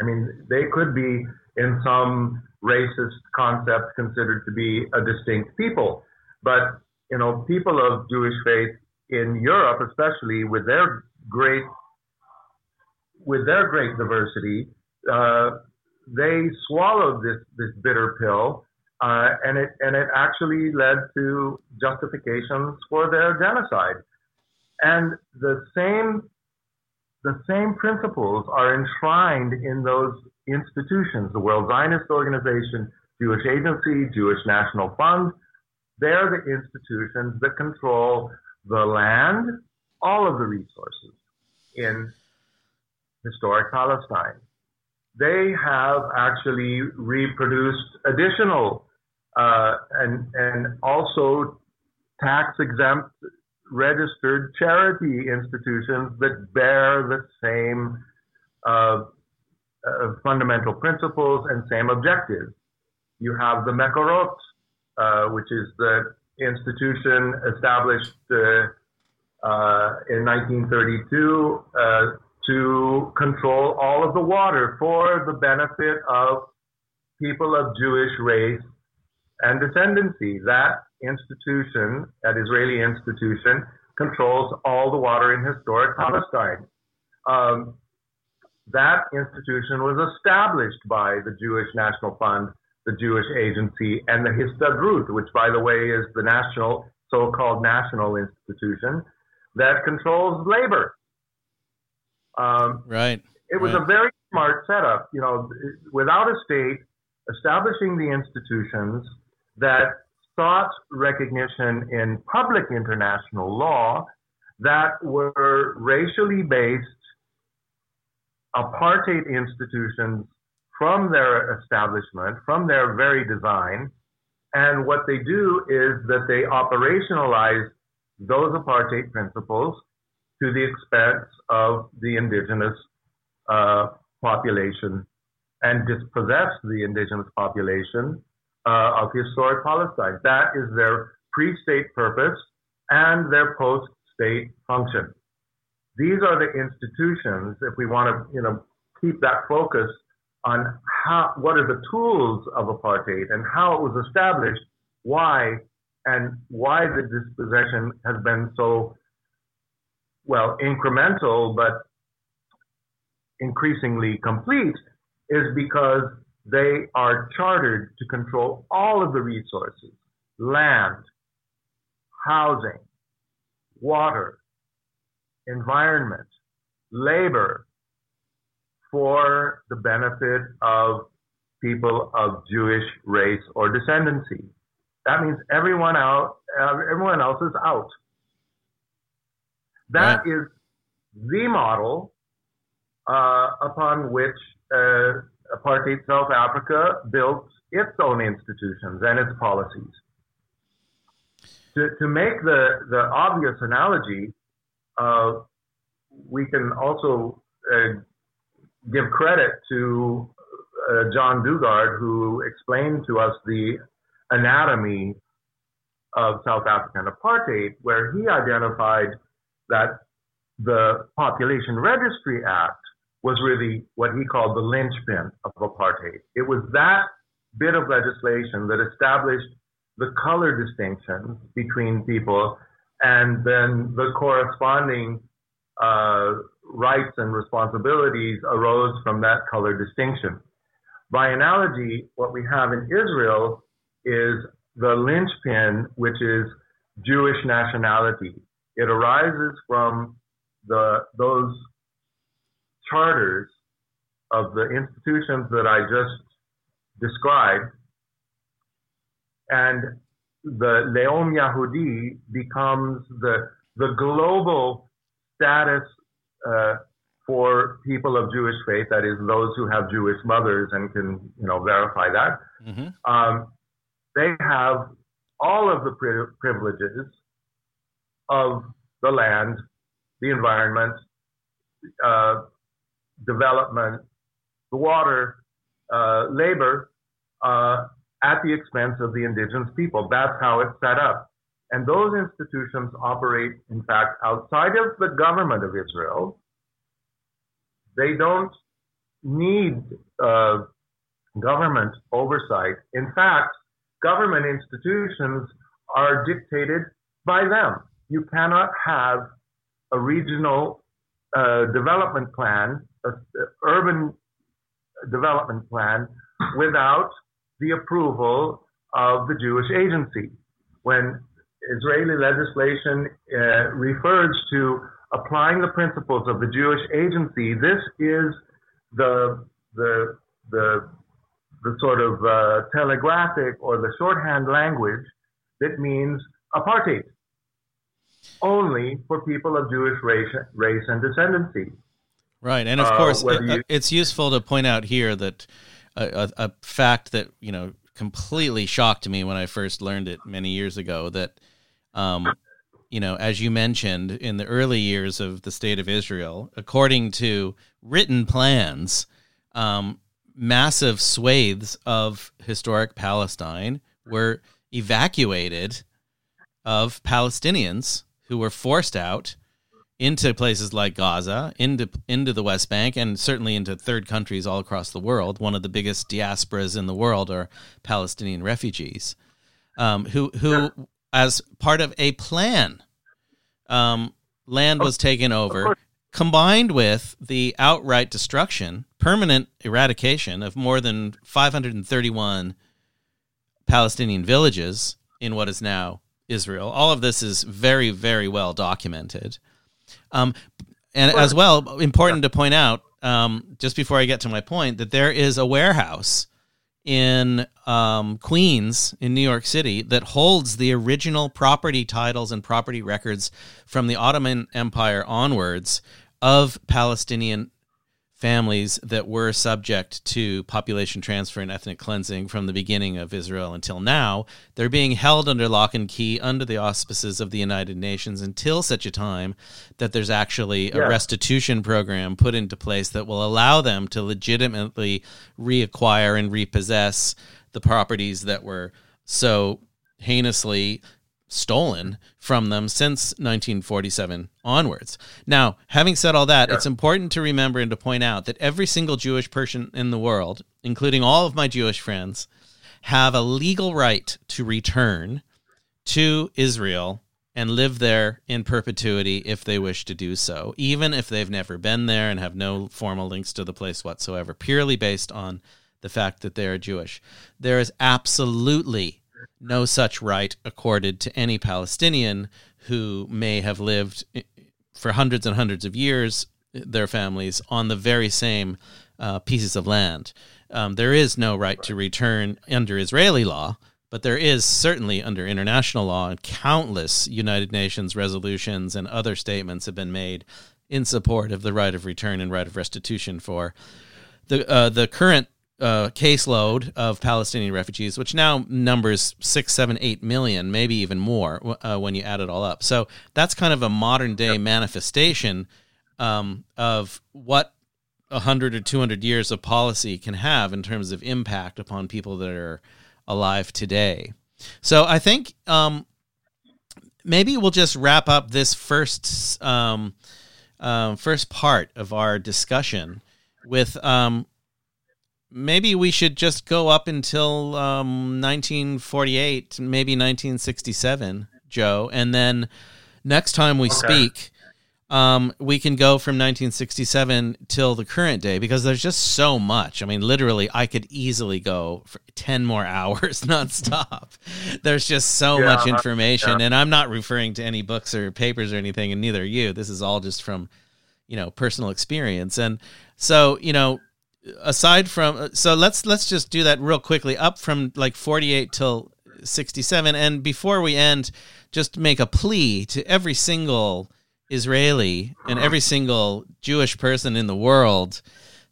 I mean, they could be in some racist concept considered to be a distinct people, but you know, people of Jewish faith in Europe, especially with their great with their great diversity, uh, they swallowed this this bitter pill, uh, and it and it actually led to justifications for their genocide. And the same the same principles are enshrined in those institutions: the World Zionist Organization, Jewish Agency, Jewish National Fund. They're the institutions that control the land, all of the resources in historic Palestine. They have actually reproduced additional uh, and and also tax exempt registered charity institutions that bear the same uh, uh, fundamental principles and same objectives. You have the Mekorot, uh, which is the institution established uh, uh, in 1932 uh, to control all of the water for the benefit of people of Jewish race and descendancy. That institution, that Israeli institution, controls all the water in historic Palestine. Um, that institution was established by the Jewish National Fund the Jewish Agency, and the Histadrut, which, by the way, is the national, so-called national institution that controls labor. Um, right. It was right. a very smart setup. You know, without a state establishing the institutions that sought recognition in public international law that were racially based apartheid institutions from their establishment, from their very design. And what they do is that they operationalize those apartheid principles to the expense of the indigenous uh, population and dispossess the indigenous population uh, of historic Palestine. That is their pre-state purpose and their post-state function. These are the institutions, if we want to, you know, keep that focus on how, what are the tools of apartheid and how it was established, why, and why the dispossession has been so, well, incremental, but increasingly complete, is because they are chartered to control all of the resources land, housing, water, environment, labor, for the benefit of people of Jewish race or descendancy. That means everyone out, everyone else is out. That right. is the model uh, upon which uh, apartheid South Africa built its own institutions and its policies. To, to make the, the obvious analogy, uh, we can also uh, give credit to uh, John Dugard, who explained to us the anatomy of South African apartheid, where he identified that the Population Registry Act was really what he called the linchpin of apartheid. It was that bit of legislation that established the color distinctions between people and then the corresponding uh, rights and responsibilities arose from that color distinction. By analogy, what we have in Israel is the linchpin, which is Jewish nationality. It arises from the those charters of the institutions that I just described, and the Leom Yahudi becomes the the global status for people of Jewish faith, that is, those who have Jewish mothers and can, you know, verify that, mm-hmm. um, they have all of the pri- privileges of the land, the environment, uh, development, the water, uh, labor, uh, at the expense of the indigenous people. That's how it's set up. And those institutions operate, in fact, outside of the government of Israel. They don't need uh, government oversight. In fact, government institutions are dictated by them. You cannot have a regional uh, development plan, a, urban development plan, without the approval of the Jewish agency. When Israeli legislation uh, refers to applying the principles of the Jewish agency, this is the the the the sort of uh, telegraphic or the shorthand language that means apartheid only for people of Jewish race, race and descendancy. Right, and of uh, course, you, it's useful to point out here that a, a, a, fact that you know completely shocked me when I first learned it many years ago. That, um, you know, as you mentioned, in the early years of the state of Israel, according to written plans, um, massive swathes of historic Palestine were evacuated of Palestinians who were forced out into places like Gaza, into into the West Bank, and certainly into third countries all across the world. One of the biggest diasporas in the world are Palestinian refugees, um, who who, as part of a plan, um, land was taken over, combined with the outright destruction, permanent eradication of more than 531 Palestinian villages in what is now Israel. All of this is very, very well documented. Um, and as well, important to point out, um, just before I get to my point, that there is a warehouse in um, Queens in New York City that holds the original property titles and property records from the Ottoman Empire onwards of Palestinian families that were subject to population transfer and ethnic cleansing from the beginning of Israel until now, they're being held under lock and key under the auspices of the United Nations until such a time that there's actually a restitution program put into place that will allow them to legitimately reacquire and repossess the properties that were so heinously stolen from them since 1947 onwards. Now, having said all that, yeah. it's important to remember and to point out that every single Jewish person in the world, including all of my Jewish friends, have a legal right to return to Israel and live there in perpetuity if they wish to do so, even if they've never been there and have no formal links to the place whatsoever, purely based on the fact that they are Jewish. There is absolutely no such right accorded to any Palestinian who may have lived for hundreds and hundreds of years, their families, on the very same uh, pieces of land. Um, there is no right to return under Israeli law, but there is certainly under international law, and countless United Nations resolutions and other statements have been made in support of the right of return and right of restitution for the uh, the current uh, caseload of Palestinian refugees, which now numbers six, seven, eight million, maybe even more uh, when you add it all up. So that's kind of a modern day yep. manifestation um, of what a hundred or two hundred years of policy can have in terms of impact upon people that are alive today. So I think um, maybe we'll just wrap up this first um, uh, first part of our discussion with um, maybe we should just go up until um, 1948, maybe 1967, Joe, and then next time we okay. speak, um, we can go from 1967 till the current day because there's just so much. I mean, literally, I could easily go for 10 more hours nonstop. there's just so yeah, much information, yeah. and I'm not referring to any books or papers or anything, and neither are you. This is all just from, you know, personal experience. And so, you know, aside from uh, so let's let's just do that real quickly up from like 48 till 67 and before we end just make a plea to every single Israeli and every single Jewish person in the world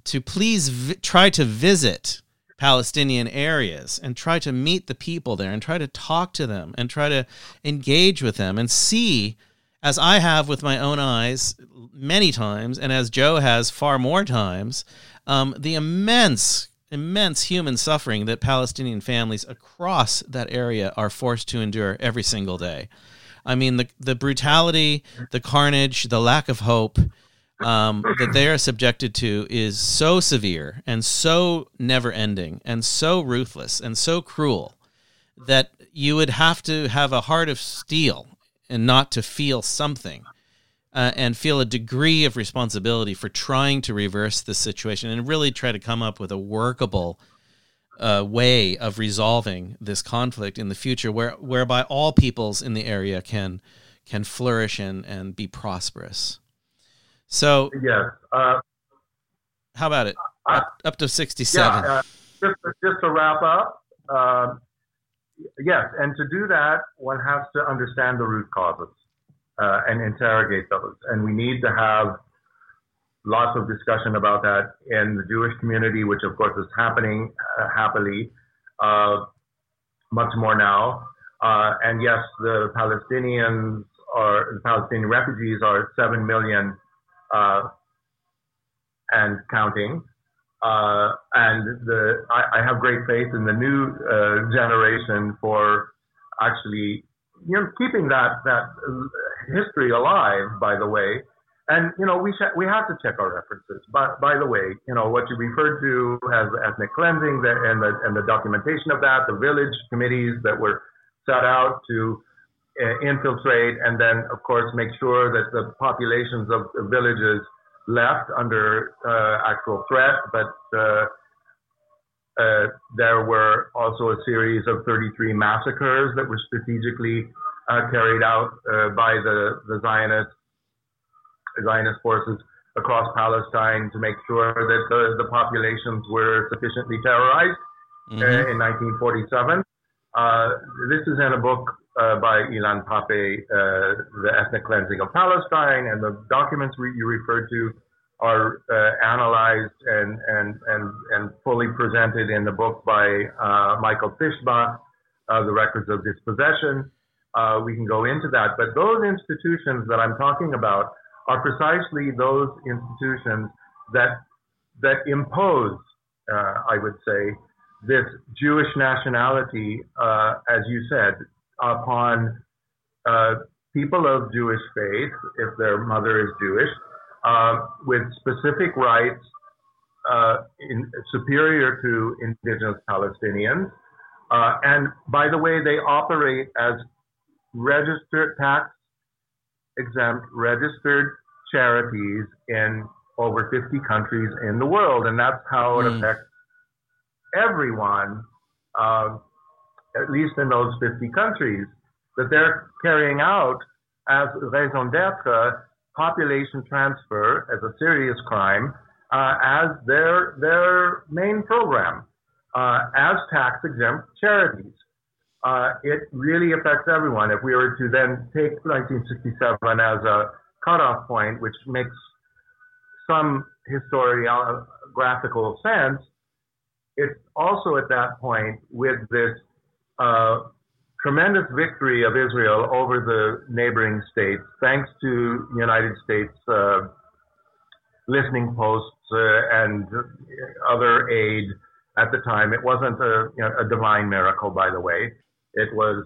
to please vi- try to visit Palestinian areas and try to meet the people there and try to talk to them and try to engage with them and see as I have with my own eyes many times, and as Joe has far more times, um, the immense, immense human suffering that Palestinian families across that area are forced to endure every single day. I mean, the the brutality, the carnage, the lack of hope um, that they are subjected to is so severe and so never ending and so ruthless and so cruel that you would have to have a heart of steel and not to feel something uh, and feel a degree of responsibility for trying to reverse the situation and really try to come up with a workable uh, way of resolving this conflict in the future where whereby all peoples in the area can can flourish and, and be prosperous. So yes, uh, how about it? Up, up to sixty-seven. Yeah, uh, just, just to wrap up, um, yes, and to do that, one has to understand the root causes uh, and interrogate those. And we need to have lots of discussion about that in the Jewish community, which of course is happening uh, happily uh, much more now. Uh, and yes, the Palestinians or the Palestinian refugees are seven million uh, and counting. Uh, and the, I, I, have great faith in the new uh, generation for actually, you know, keeping that that history alive. By the way, and you know, we sh- we have to check our references. But by the way, you know, what you referred to as ethnic cleansing, the, and the and the documentation of that, the village committees that were set out to uh, infiltrate and then, of course, make sure that the populations of the villages left under uh, actual threat, but uh, uh, there were also a series of 33 massacres that were strategically uh, carried out uh, by the, the Zionist, Zionist forces across Palestine to make sure that the, the populations were sufficiently terrorized uh, mm-hmm. in 1947. this is in a book by Ilan Pappé, The Ethnic Cleansing of Palestine, and the documents re- you referred to are uh, analyzed and, and, and, and fully presented in the book by uh, Michael Fischbach, uh, The Records of Dispossession. Uh, we can go into that. But those institutions that I'm talking about are precisely those institutions that, that impose, uh, I would say, this Jewish nationality, uh, as you said, upon people of Jewish faith, if their mother is Jewish, uh, with specific rights uh, in, superior to indigenous Palestinians. Uh, and by the way, they operate as registered tax exempt registered charities in over 50 countries in the world. And that's how it mm. affects everyone, uh, at least in those 50 countries, that they're carrying out as raison d'etre population transfer as a serious crime uh, as their their main program uh, as tax exempt charities. Uh, it really affects everyone. If we were to then take 1967 as a cutoff point, which makes some historiographical sense, it's also at that point with this uh, tremendous victory of Israel over the neighboring states, thanks to United States uh, listening posts uh, and other aid at the time. It wasn't a, you know, a, divine miracle, by the way. It was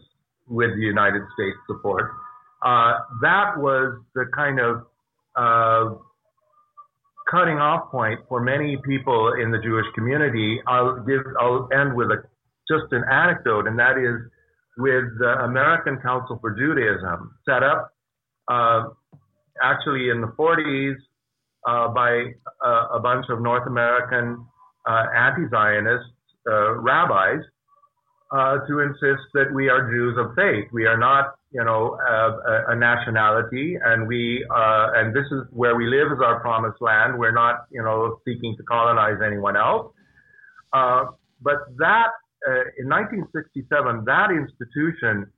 with the United States support. Uh, that was the kind of uh, cutting off point for many people in the Jewish community. I'll give. I'll end with a just an anecdote, and that is with the American Council for Judaism, set up uh, actually in the 40s uh, by uh, a bunch of North American uh, anti-Zionist rabbis uh, to insist that we are Jews of faith. We are not, you know, a, a nationality, and we and this is where we live is our promised land. We're not, you know, seeking to colonize anyone else. but that uh, in 1967, that institution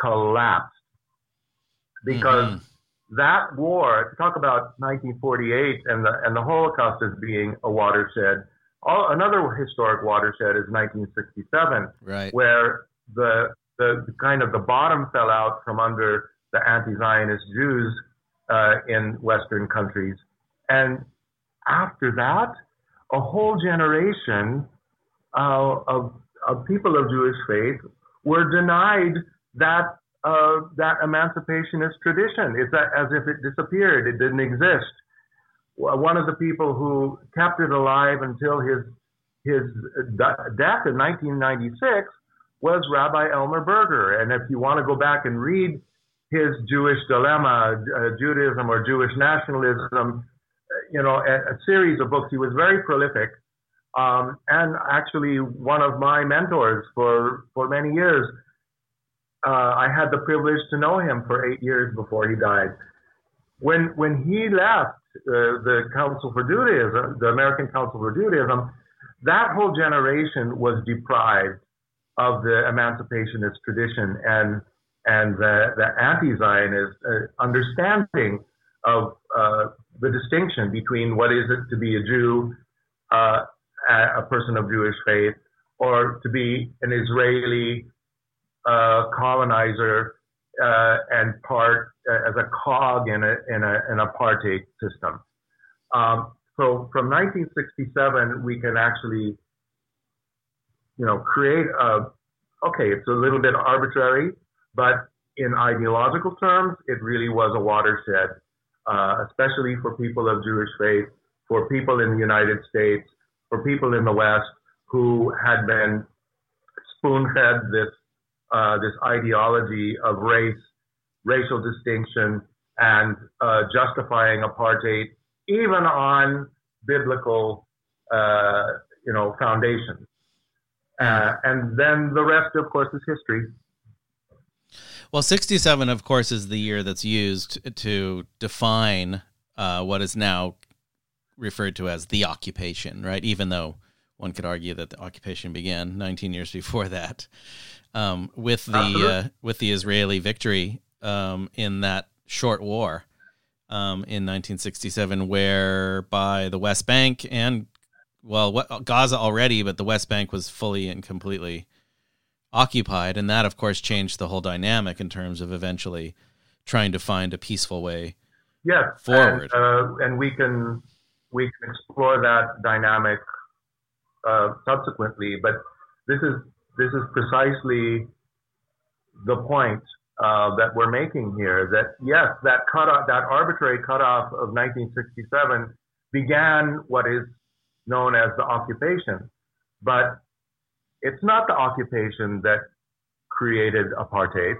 collapsed because mm-hmm. that war, talk about 1948 and the, and the Holocaust as being a watershed. All, another historic watershed is 1967, right. where the, the kind of the bottom fell out from under the anti-Zionist Jews uh, in Western countries. And after that, a whole generation uh, of, of people of Jewish faith were denied that uh, that emancipationist tradition. It's as if it disappeared. It didn't exist. One of the people who kept it alive until his his death in 1996 was Rabbi Elmer Berger. And if you want to go back and read his Jewish dilemma, uh, Judaism or Jewish nationalism, you know, a, a, series of books. He was very prolific, um, and actually one of my mentors for for many years. Uh, I had the privilege to know him for eight years before he died. When when he left uh, the Council for Judaism, the American Council for Judaism, that whole generation was deprived of the emancipationist tradition and and the, the anti-Zionist uh, understanding of uh, the distinction between what is it to be a Jew, uh, a person of Jewish faith, or to be an Israeli uh, colonizer uh, and part uh, as a cog in, a, in a, an apartheid system. Um, so from 1967, we can actually, you know, create a, okay, it's a little bit arbitrary, but in ideological terms, it really was a watershed uh, especially for people of Jewish faith, for people in the United States, for people in the West who had been spoon-fed this uh, this ideology of race, racial distinction, and uh, justifying apartheid, even on biblical, uh, you know, foundations. Uh, and then the rest, of course, is history. Well, 67, of course, is the year that's used to define uh, what is now referred to as the occupation, right? Even though one could argue that the occupation began 19 years before that, um, with the uh, with the Israeli victory um, in that short war um, in 1967, whereby the West Bank and well, what, Gaza already, but the West Bank was fully and completely occupied, and that of course changed the whole dynamic in terms of eventually trying to find a peaceful way yes, forward. And, uh, and we can we can explore that dynamic uh, subsequently, but this is this is precisely the point uh, that we're making here. That yes, that cutoff, that arbitrary cutoff of 1967 began what is known as the occupation, but it's not the occupation that created apartheid.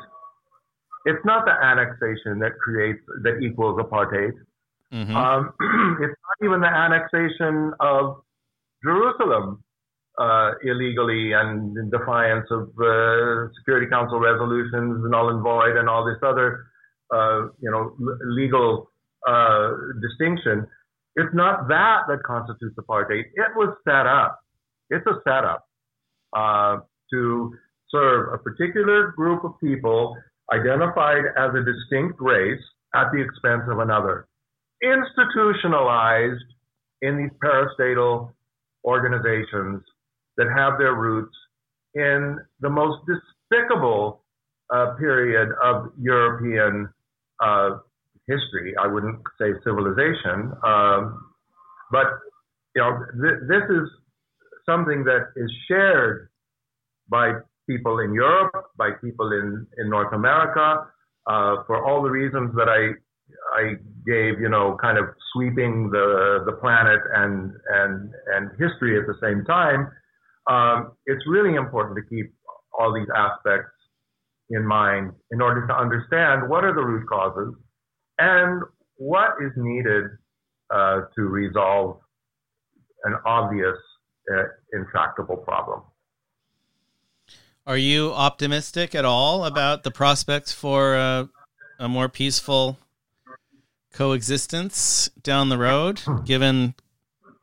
It's not the annexation that creates that equals apartheid. Mm-hmm. Um, it's not even the annexation of Jerusalem uh, illegally and in defiance of uh, Security Council resolutions, null and void, and all this other, uh, you know, l- legal uh, distinction. It's not that that constitutes apartheid. It was set up. It's a setup uh, to serve a particular group of people identified as a distinct race at the expense of another, institutionalized in these parastatal organizations that have their roots in the most despicable uh, period of European uh, history. I wouldn't say civilization, um, but you know th- this is something that is shared by people in Europe, by people in, in North America, uh, for all the reasons that I I gave, you know, kind of sweeping the the planet and and and history at the same time. Um, it's really important to keep all these aspects in mind in order to understand what are the root causes and what is needed uh, to resolve an obvious uh, intractable problem. Are you optimistic at all about the prospects for uh, a more peaceful coexistence down the road, given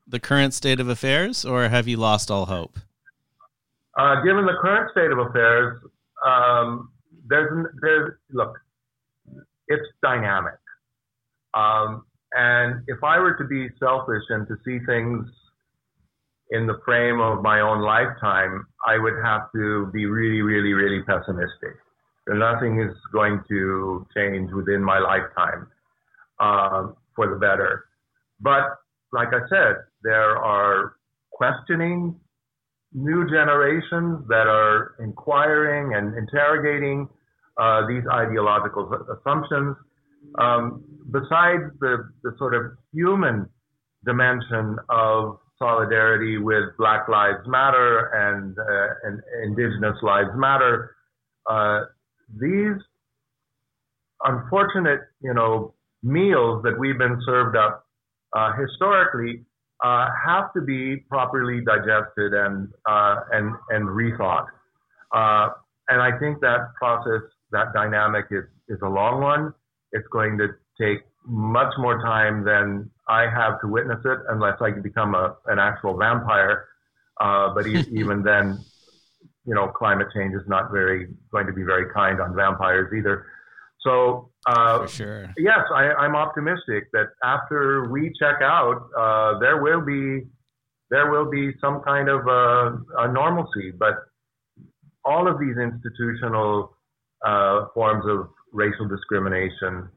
the current state of affairs, or have you lost all hope? Uh, given the current state of affairs, um, there's, there's look, it's dynamic. Um, and if I were to be selfish and to see things in the frame of my own lifetime, I would have to be really, really, really pessimistic. Nothing is going to change within my lifetime uh, for the better. But like I said, there are questioning new generations that are inquiring and interrogating uh, these ideological assumptions. Um, besides the, the sort of human dimension of solidarity with Black Lives Matter and, uh, and Indigenous Lives Matter, uh, these unfortunate, you know, meals that we've been served up uh, historically uh, have to be properly digested and uh, and and rethought. Uh, and I think that process, that dynamic, is is a long one. It's going to take much more time than I have to witness it, unless I become a, an actual vampire. Uh, but even then, you know, climate change is not very going to be very kind on vampires either. So, uh, For sure. yes, I, am optimistic that after we check out, uh, there will be there will be some kind of a, a normalcy. But all of these institutional uh, forms of racial discrimination,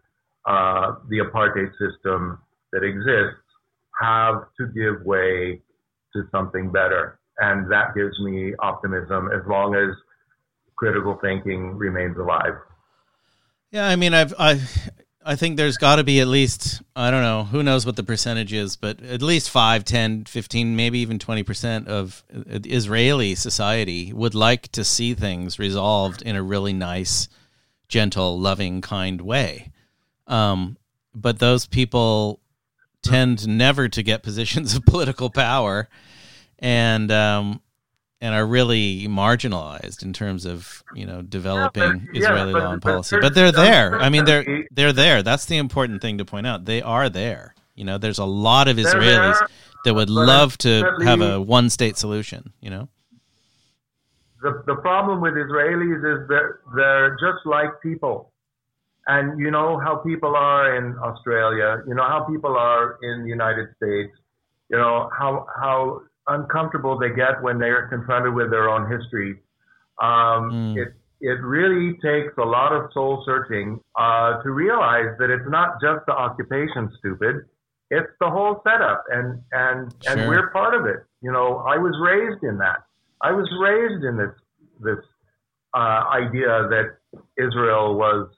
uh, the apartheid system that exists, have to give way to something better, and that gives me optimism as long as critical thinking remains alive. Yeah, I mean, I've I I think there's got to be at least I don't know who knows what the percentage is, but at least 5, 10, 15, maybe even 20% of Israeli society would like to see things resolved in a really nice, gentle, loving, kind way. Um, but those people tend never to get positions of political power and um, and are really marginalized in terms of you know developing yeah, Israeli yeah, law and policy. But they're there. I mean, they're they're there. That's the important thing to point out. They are there. You know, there's a lot of Israelis that would love to have a one state solution. You know. The, the problem with Israelis is that they're just like people. And you know how people are in Australia, you know how people are in the United States, you know how how uncomfortable they get when they're confronted with their own history. Um, mm. It it really takes a lot of soul searching uh, to realize that it's not just the occupation, stupid. It's the whole setup, and and sure. and we're part of it. You know, I was raised in that. I was raised in this this uh, idea that Israel was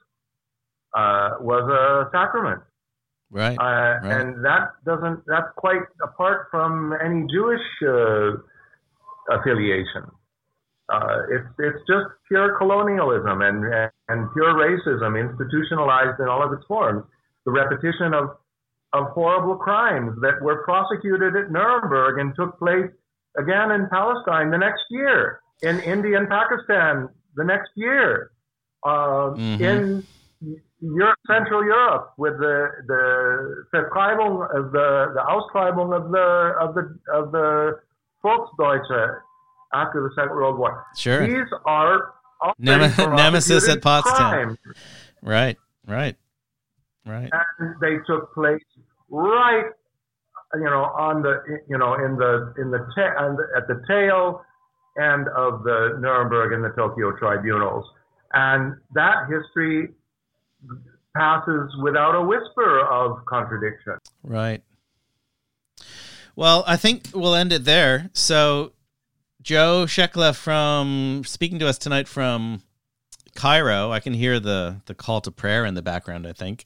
uh, was a sacrament. Right, uh, right. And that doesn't, that's quite apart from any Jewish uh, affiliation. Uh, it's, it's just pure colonialism and, and pure racism institutionalized in all of its forms. The repetition of, of horrible crimes that were prosecuted at Nuremberg and took place again in Palestine the next year, in India and Pakistan the next year, uh, mm-hmm. in Europe, Central Europe with the the Vertreibung of the the Austreibung of the of the of the Volksdeutsche after the Second World War. Sure, these are Nem- nemesis at Potsdam. Crimes. Right, right, right. And they took place right, you know, on the you know in the in the, ta- at the tail end of the Nuremberg and the Tokyo tribunals, and that history passes without a whisper of contradiction. Right. Well, I think we'll end it there. So, Joe Schechla from speaking to us tonight from Cairo. I can hear the the call to prayer in the background. I think.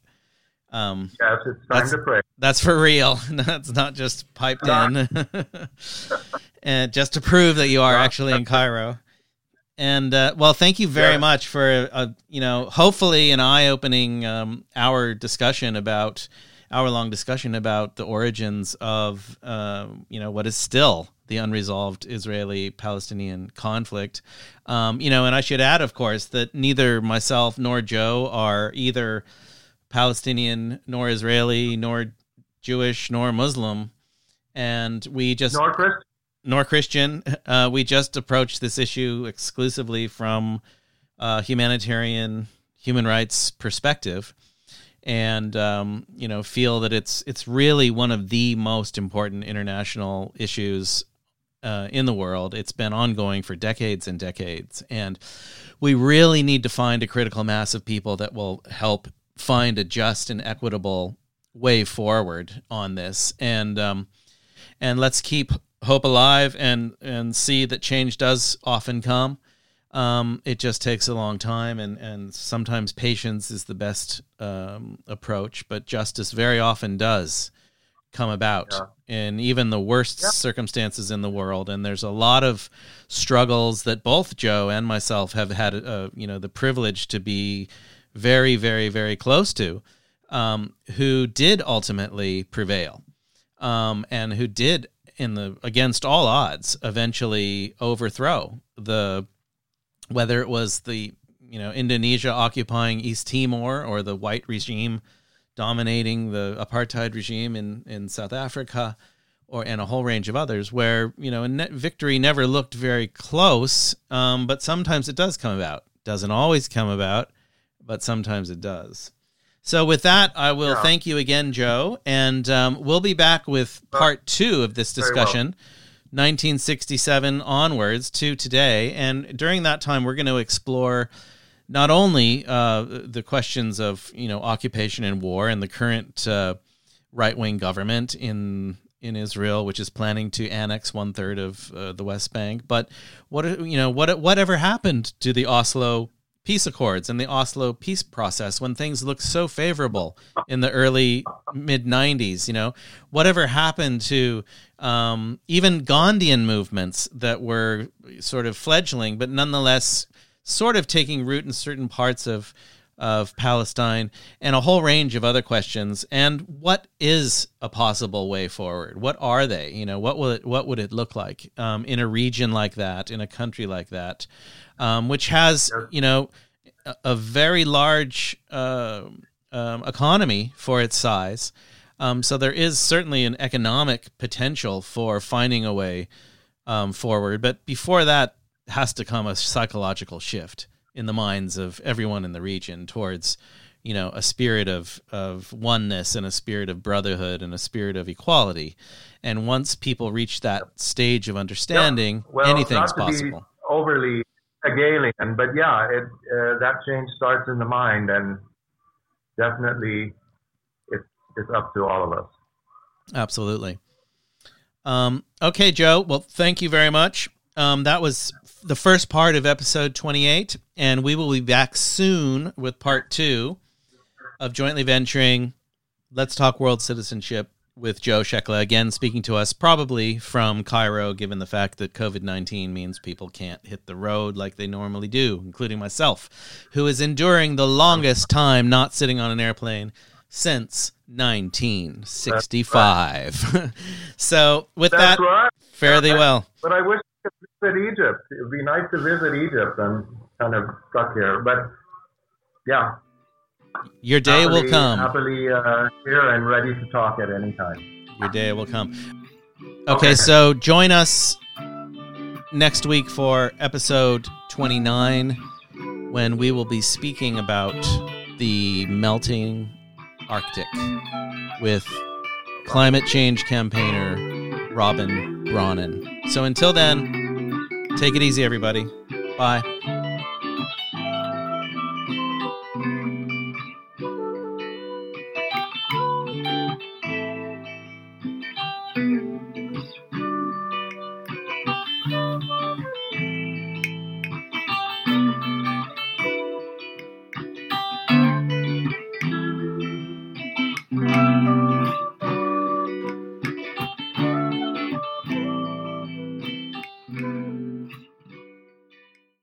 Um, yes, it's time to pray. That's for real. that's not just piped in, and just to prove that you are actually in Cairo. And uh, well, thank you very yeah. much for uh, you know hopefully an eye-opening um, hour discussion about hour-long discussion about the origins of uh, you know what is still the unresolved Israeli-Palestinian conflict. Um, you know, and I should add, of course, that neither myself nor Joe are either Palestinian nor Israeli nor Jewish nor Muslim, and we just nor Christian nor Christian. Uh, we just approach this issue exclusively from a humanitarian human rights perspective, and um, you know feel that it's it's really one of the most important international issues uh, in the world. It's been ongoing for decades and decades, and we really need to find a critical mass of people that will help find a just and equitable way forward on this. And um, and let's keep hope alive and and see that change does often come. Um, it just takes a long time, and and sometimes patience is the best um, approach, but justice very often does come about yeah. in even the worst yeah. circumstances in the world. And there's a lot of struggles that both Joe and myself have had, uh, you know, the privilege to be very, very, very close to, um, who did ultimately prevail, um, and who did in the against all odds eventually overthrow the whether it was the you know Indonesia occupying East Timor or the white regime dominating the apartheid regime in in South Africa or and a whole range of others where you know victory never looked very close um, but sometimes it does come about. Doesn't always come about but sometimes it does so with that, I will yeah. thank you again, Joe, and um, we'll be back with part two of this discussion. Well. 1967 onwards to today. And during that time, we're going to explore not only uh, the questions of you know occupation and war and the current uh, right wing government in in Israel, which is planning to annex one third of uh, the West Bank, but what you know what whatever happened to the Oslo peace accords and the Oslo peace process when things looked so favorable in the early mid 90s. You know, whatever happened to um, even Gandhian movements that were sort of fledgling, but nonetheless sort of taking root in certain parts of of Palestine and a whole range of other questions. And what is a possible way forward? What are they? You know, what will it what would it look like um, in a region like that, in a country like that? um, which has you know a, a very large uh, um, economy for its size. Um, so there is certainly an economic potential for finding a way um, forward, but before that has to come a psychological shift in the minds of everyone in the region towards you know a spirit of of oneness and a spirit of brotherhood and a spirit of equality and once people reach that stage of understanding yeah. well, anything's possible overly Hegelian, but yeah, it uh, that change starts in the mind, and definitely, it's it's up to all of us. Absolutely. Um, okay, Joe. Well, thank you very much. Um, that was the first part of episode 28, and we will be back soon with part two of Jointly Venturing. Let's talk world citizenship with Joe Schechla again speaking to us, probably from Cairo, given the fact that COVID 19 means people can't hit the road like they normally do, including myself, who is enduring the longest time not sitting on an airplane since 1965. Right. so, with That's that, right. fare thee well. But I wish visit Egypt. It would be nice to visit Egypt. I'm kind of stuck here. But yeah, your day happily, will come. Happily uh, here and ready to talk at any time. Your day will come. Okay, okay, so join us next week for episode 29 when we will be speaking about the melting Arctic with climate change campaigner Robin Bronen. So until then, take it easy, everybody. Bye.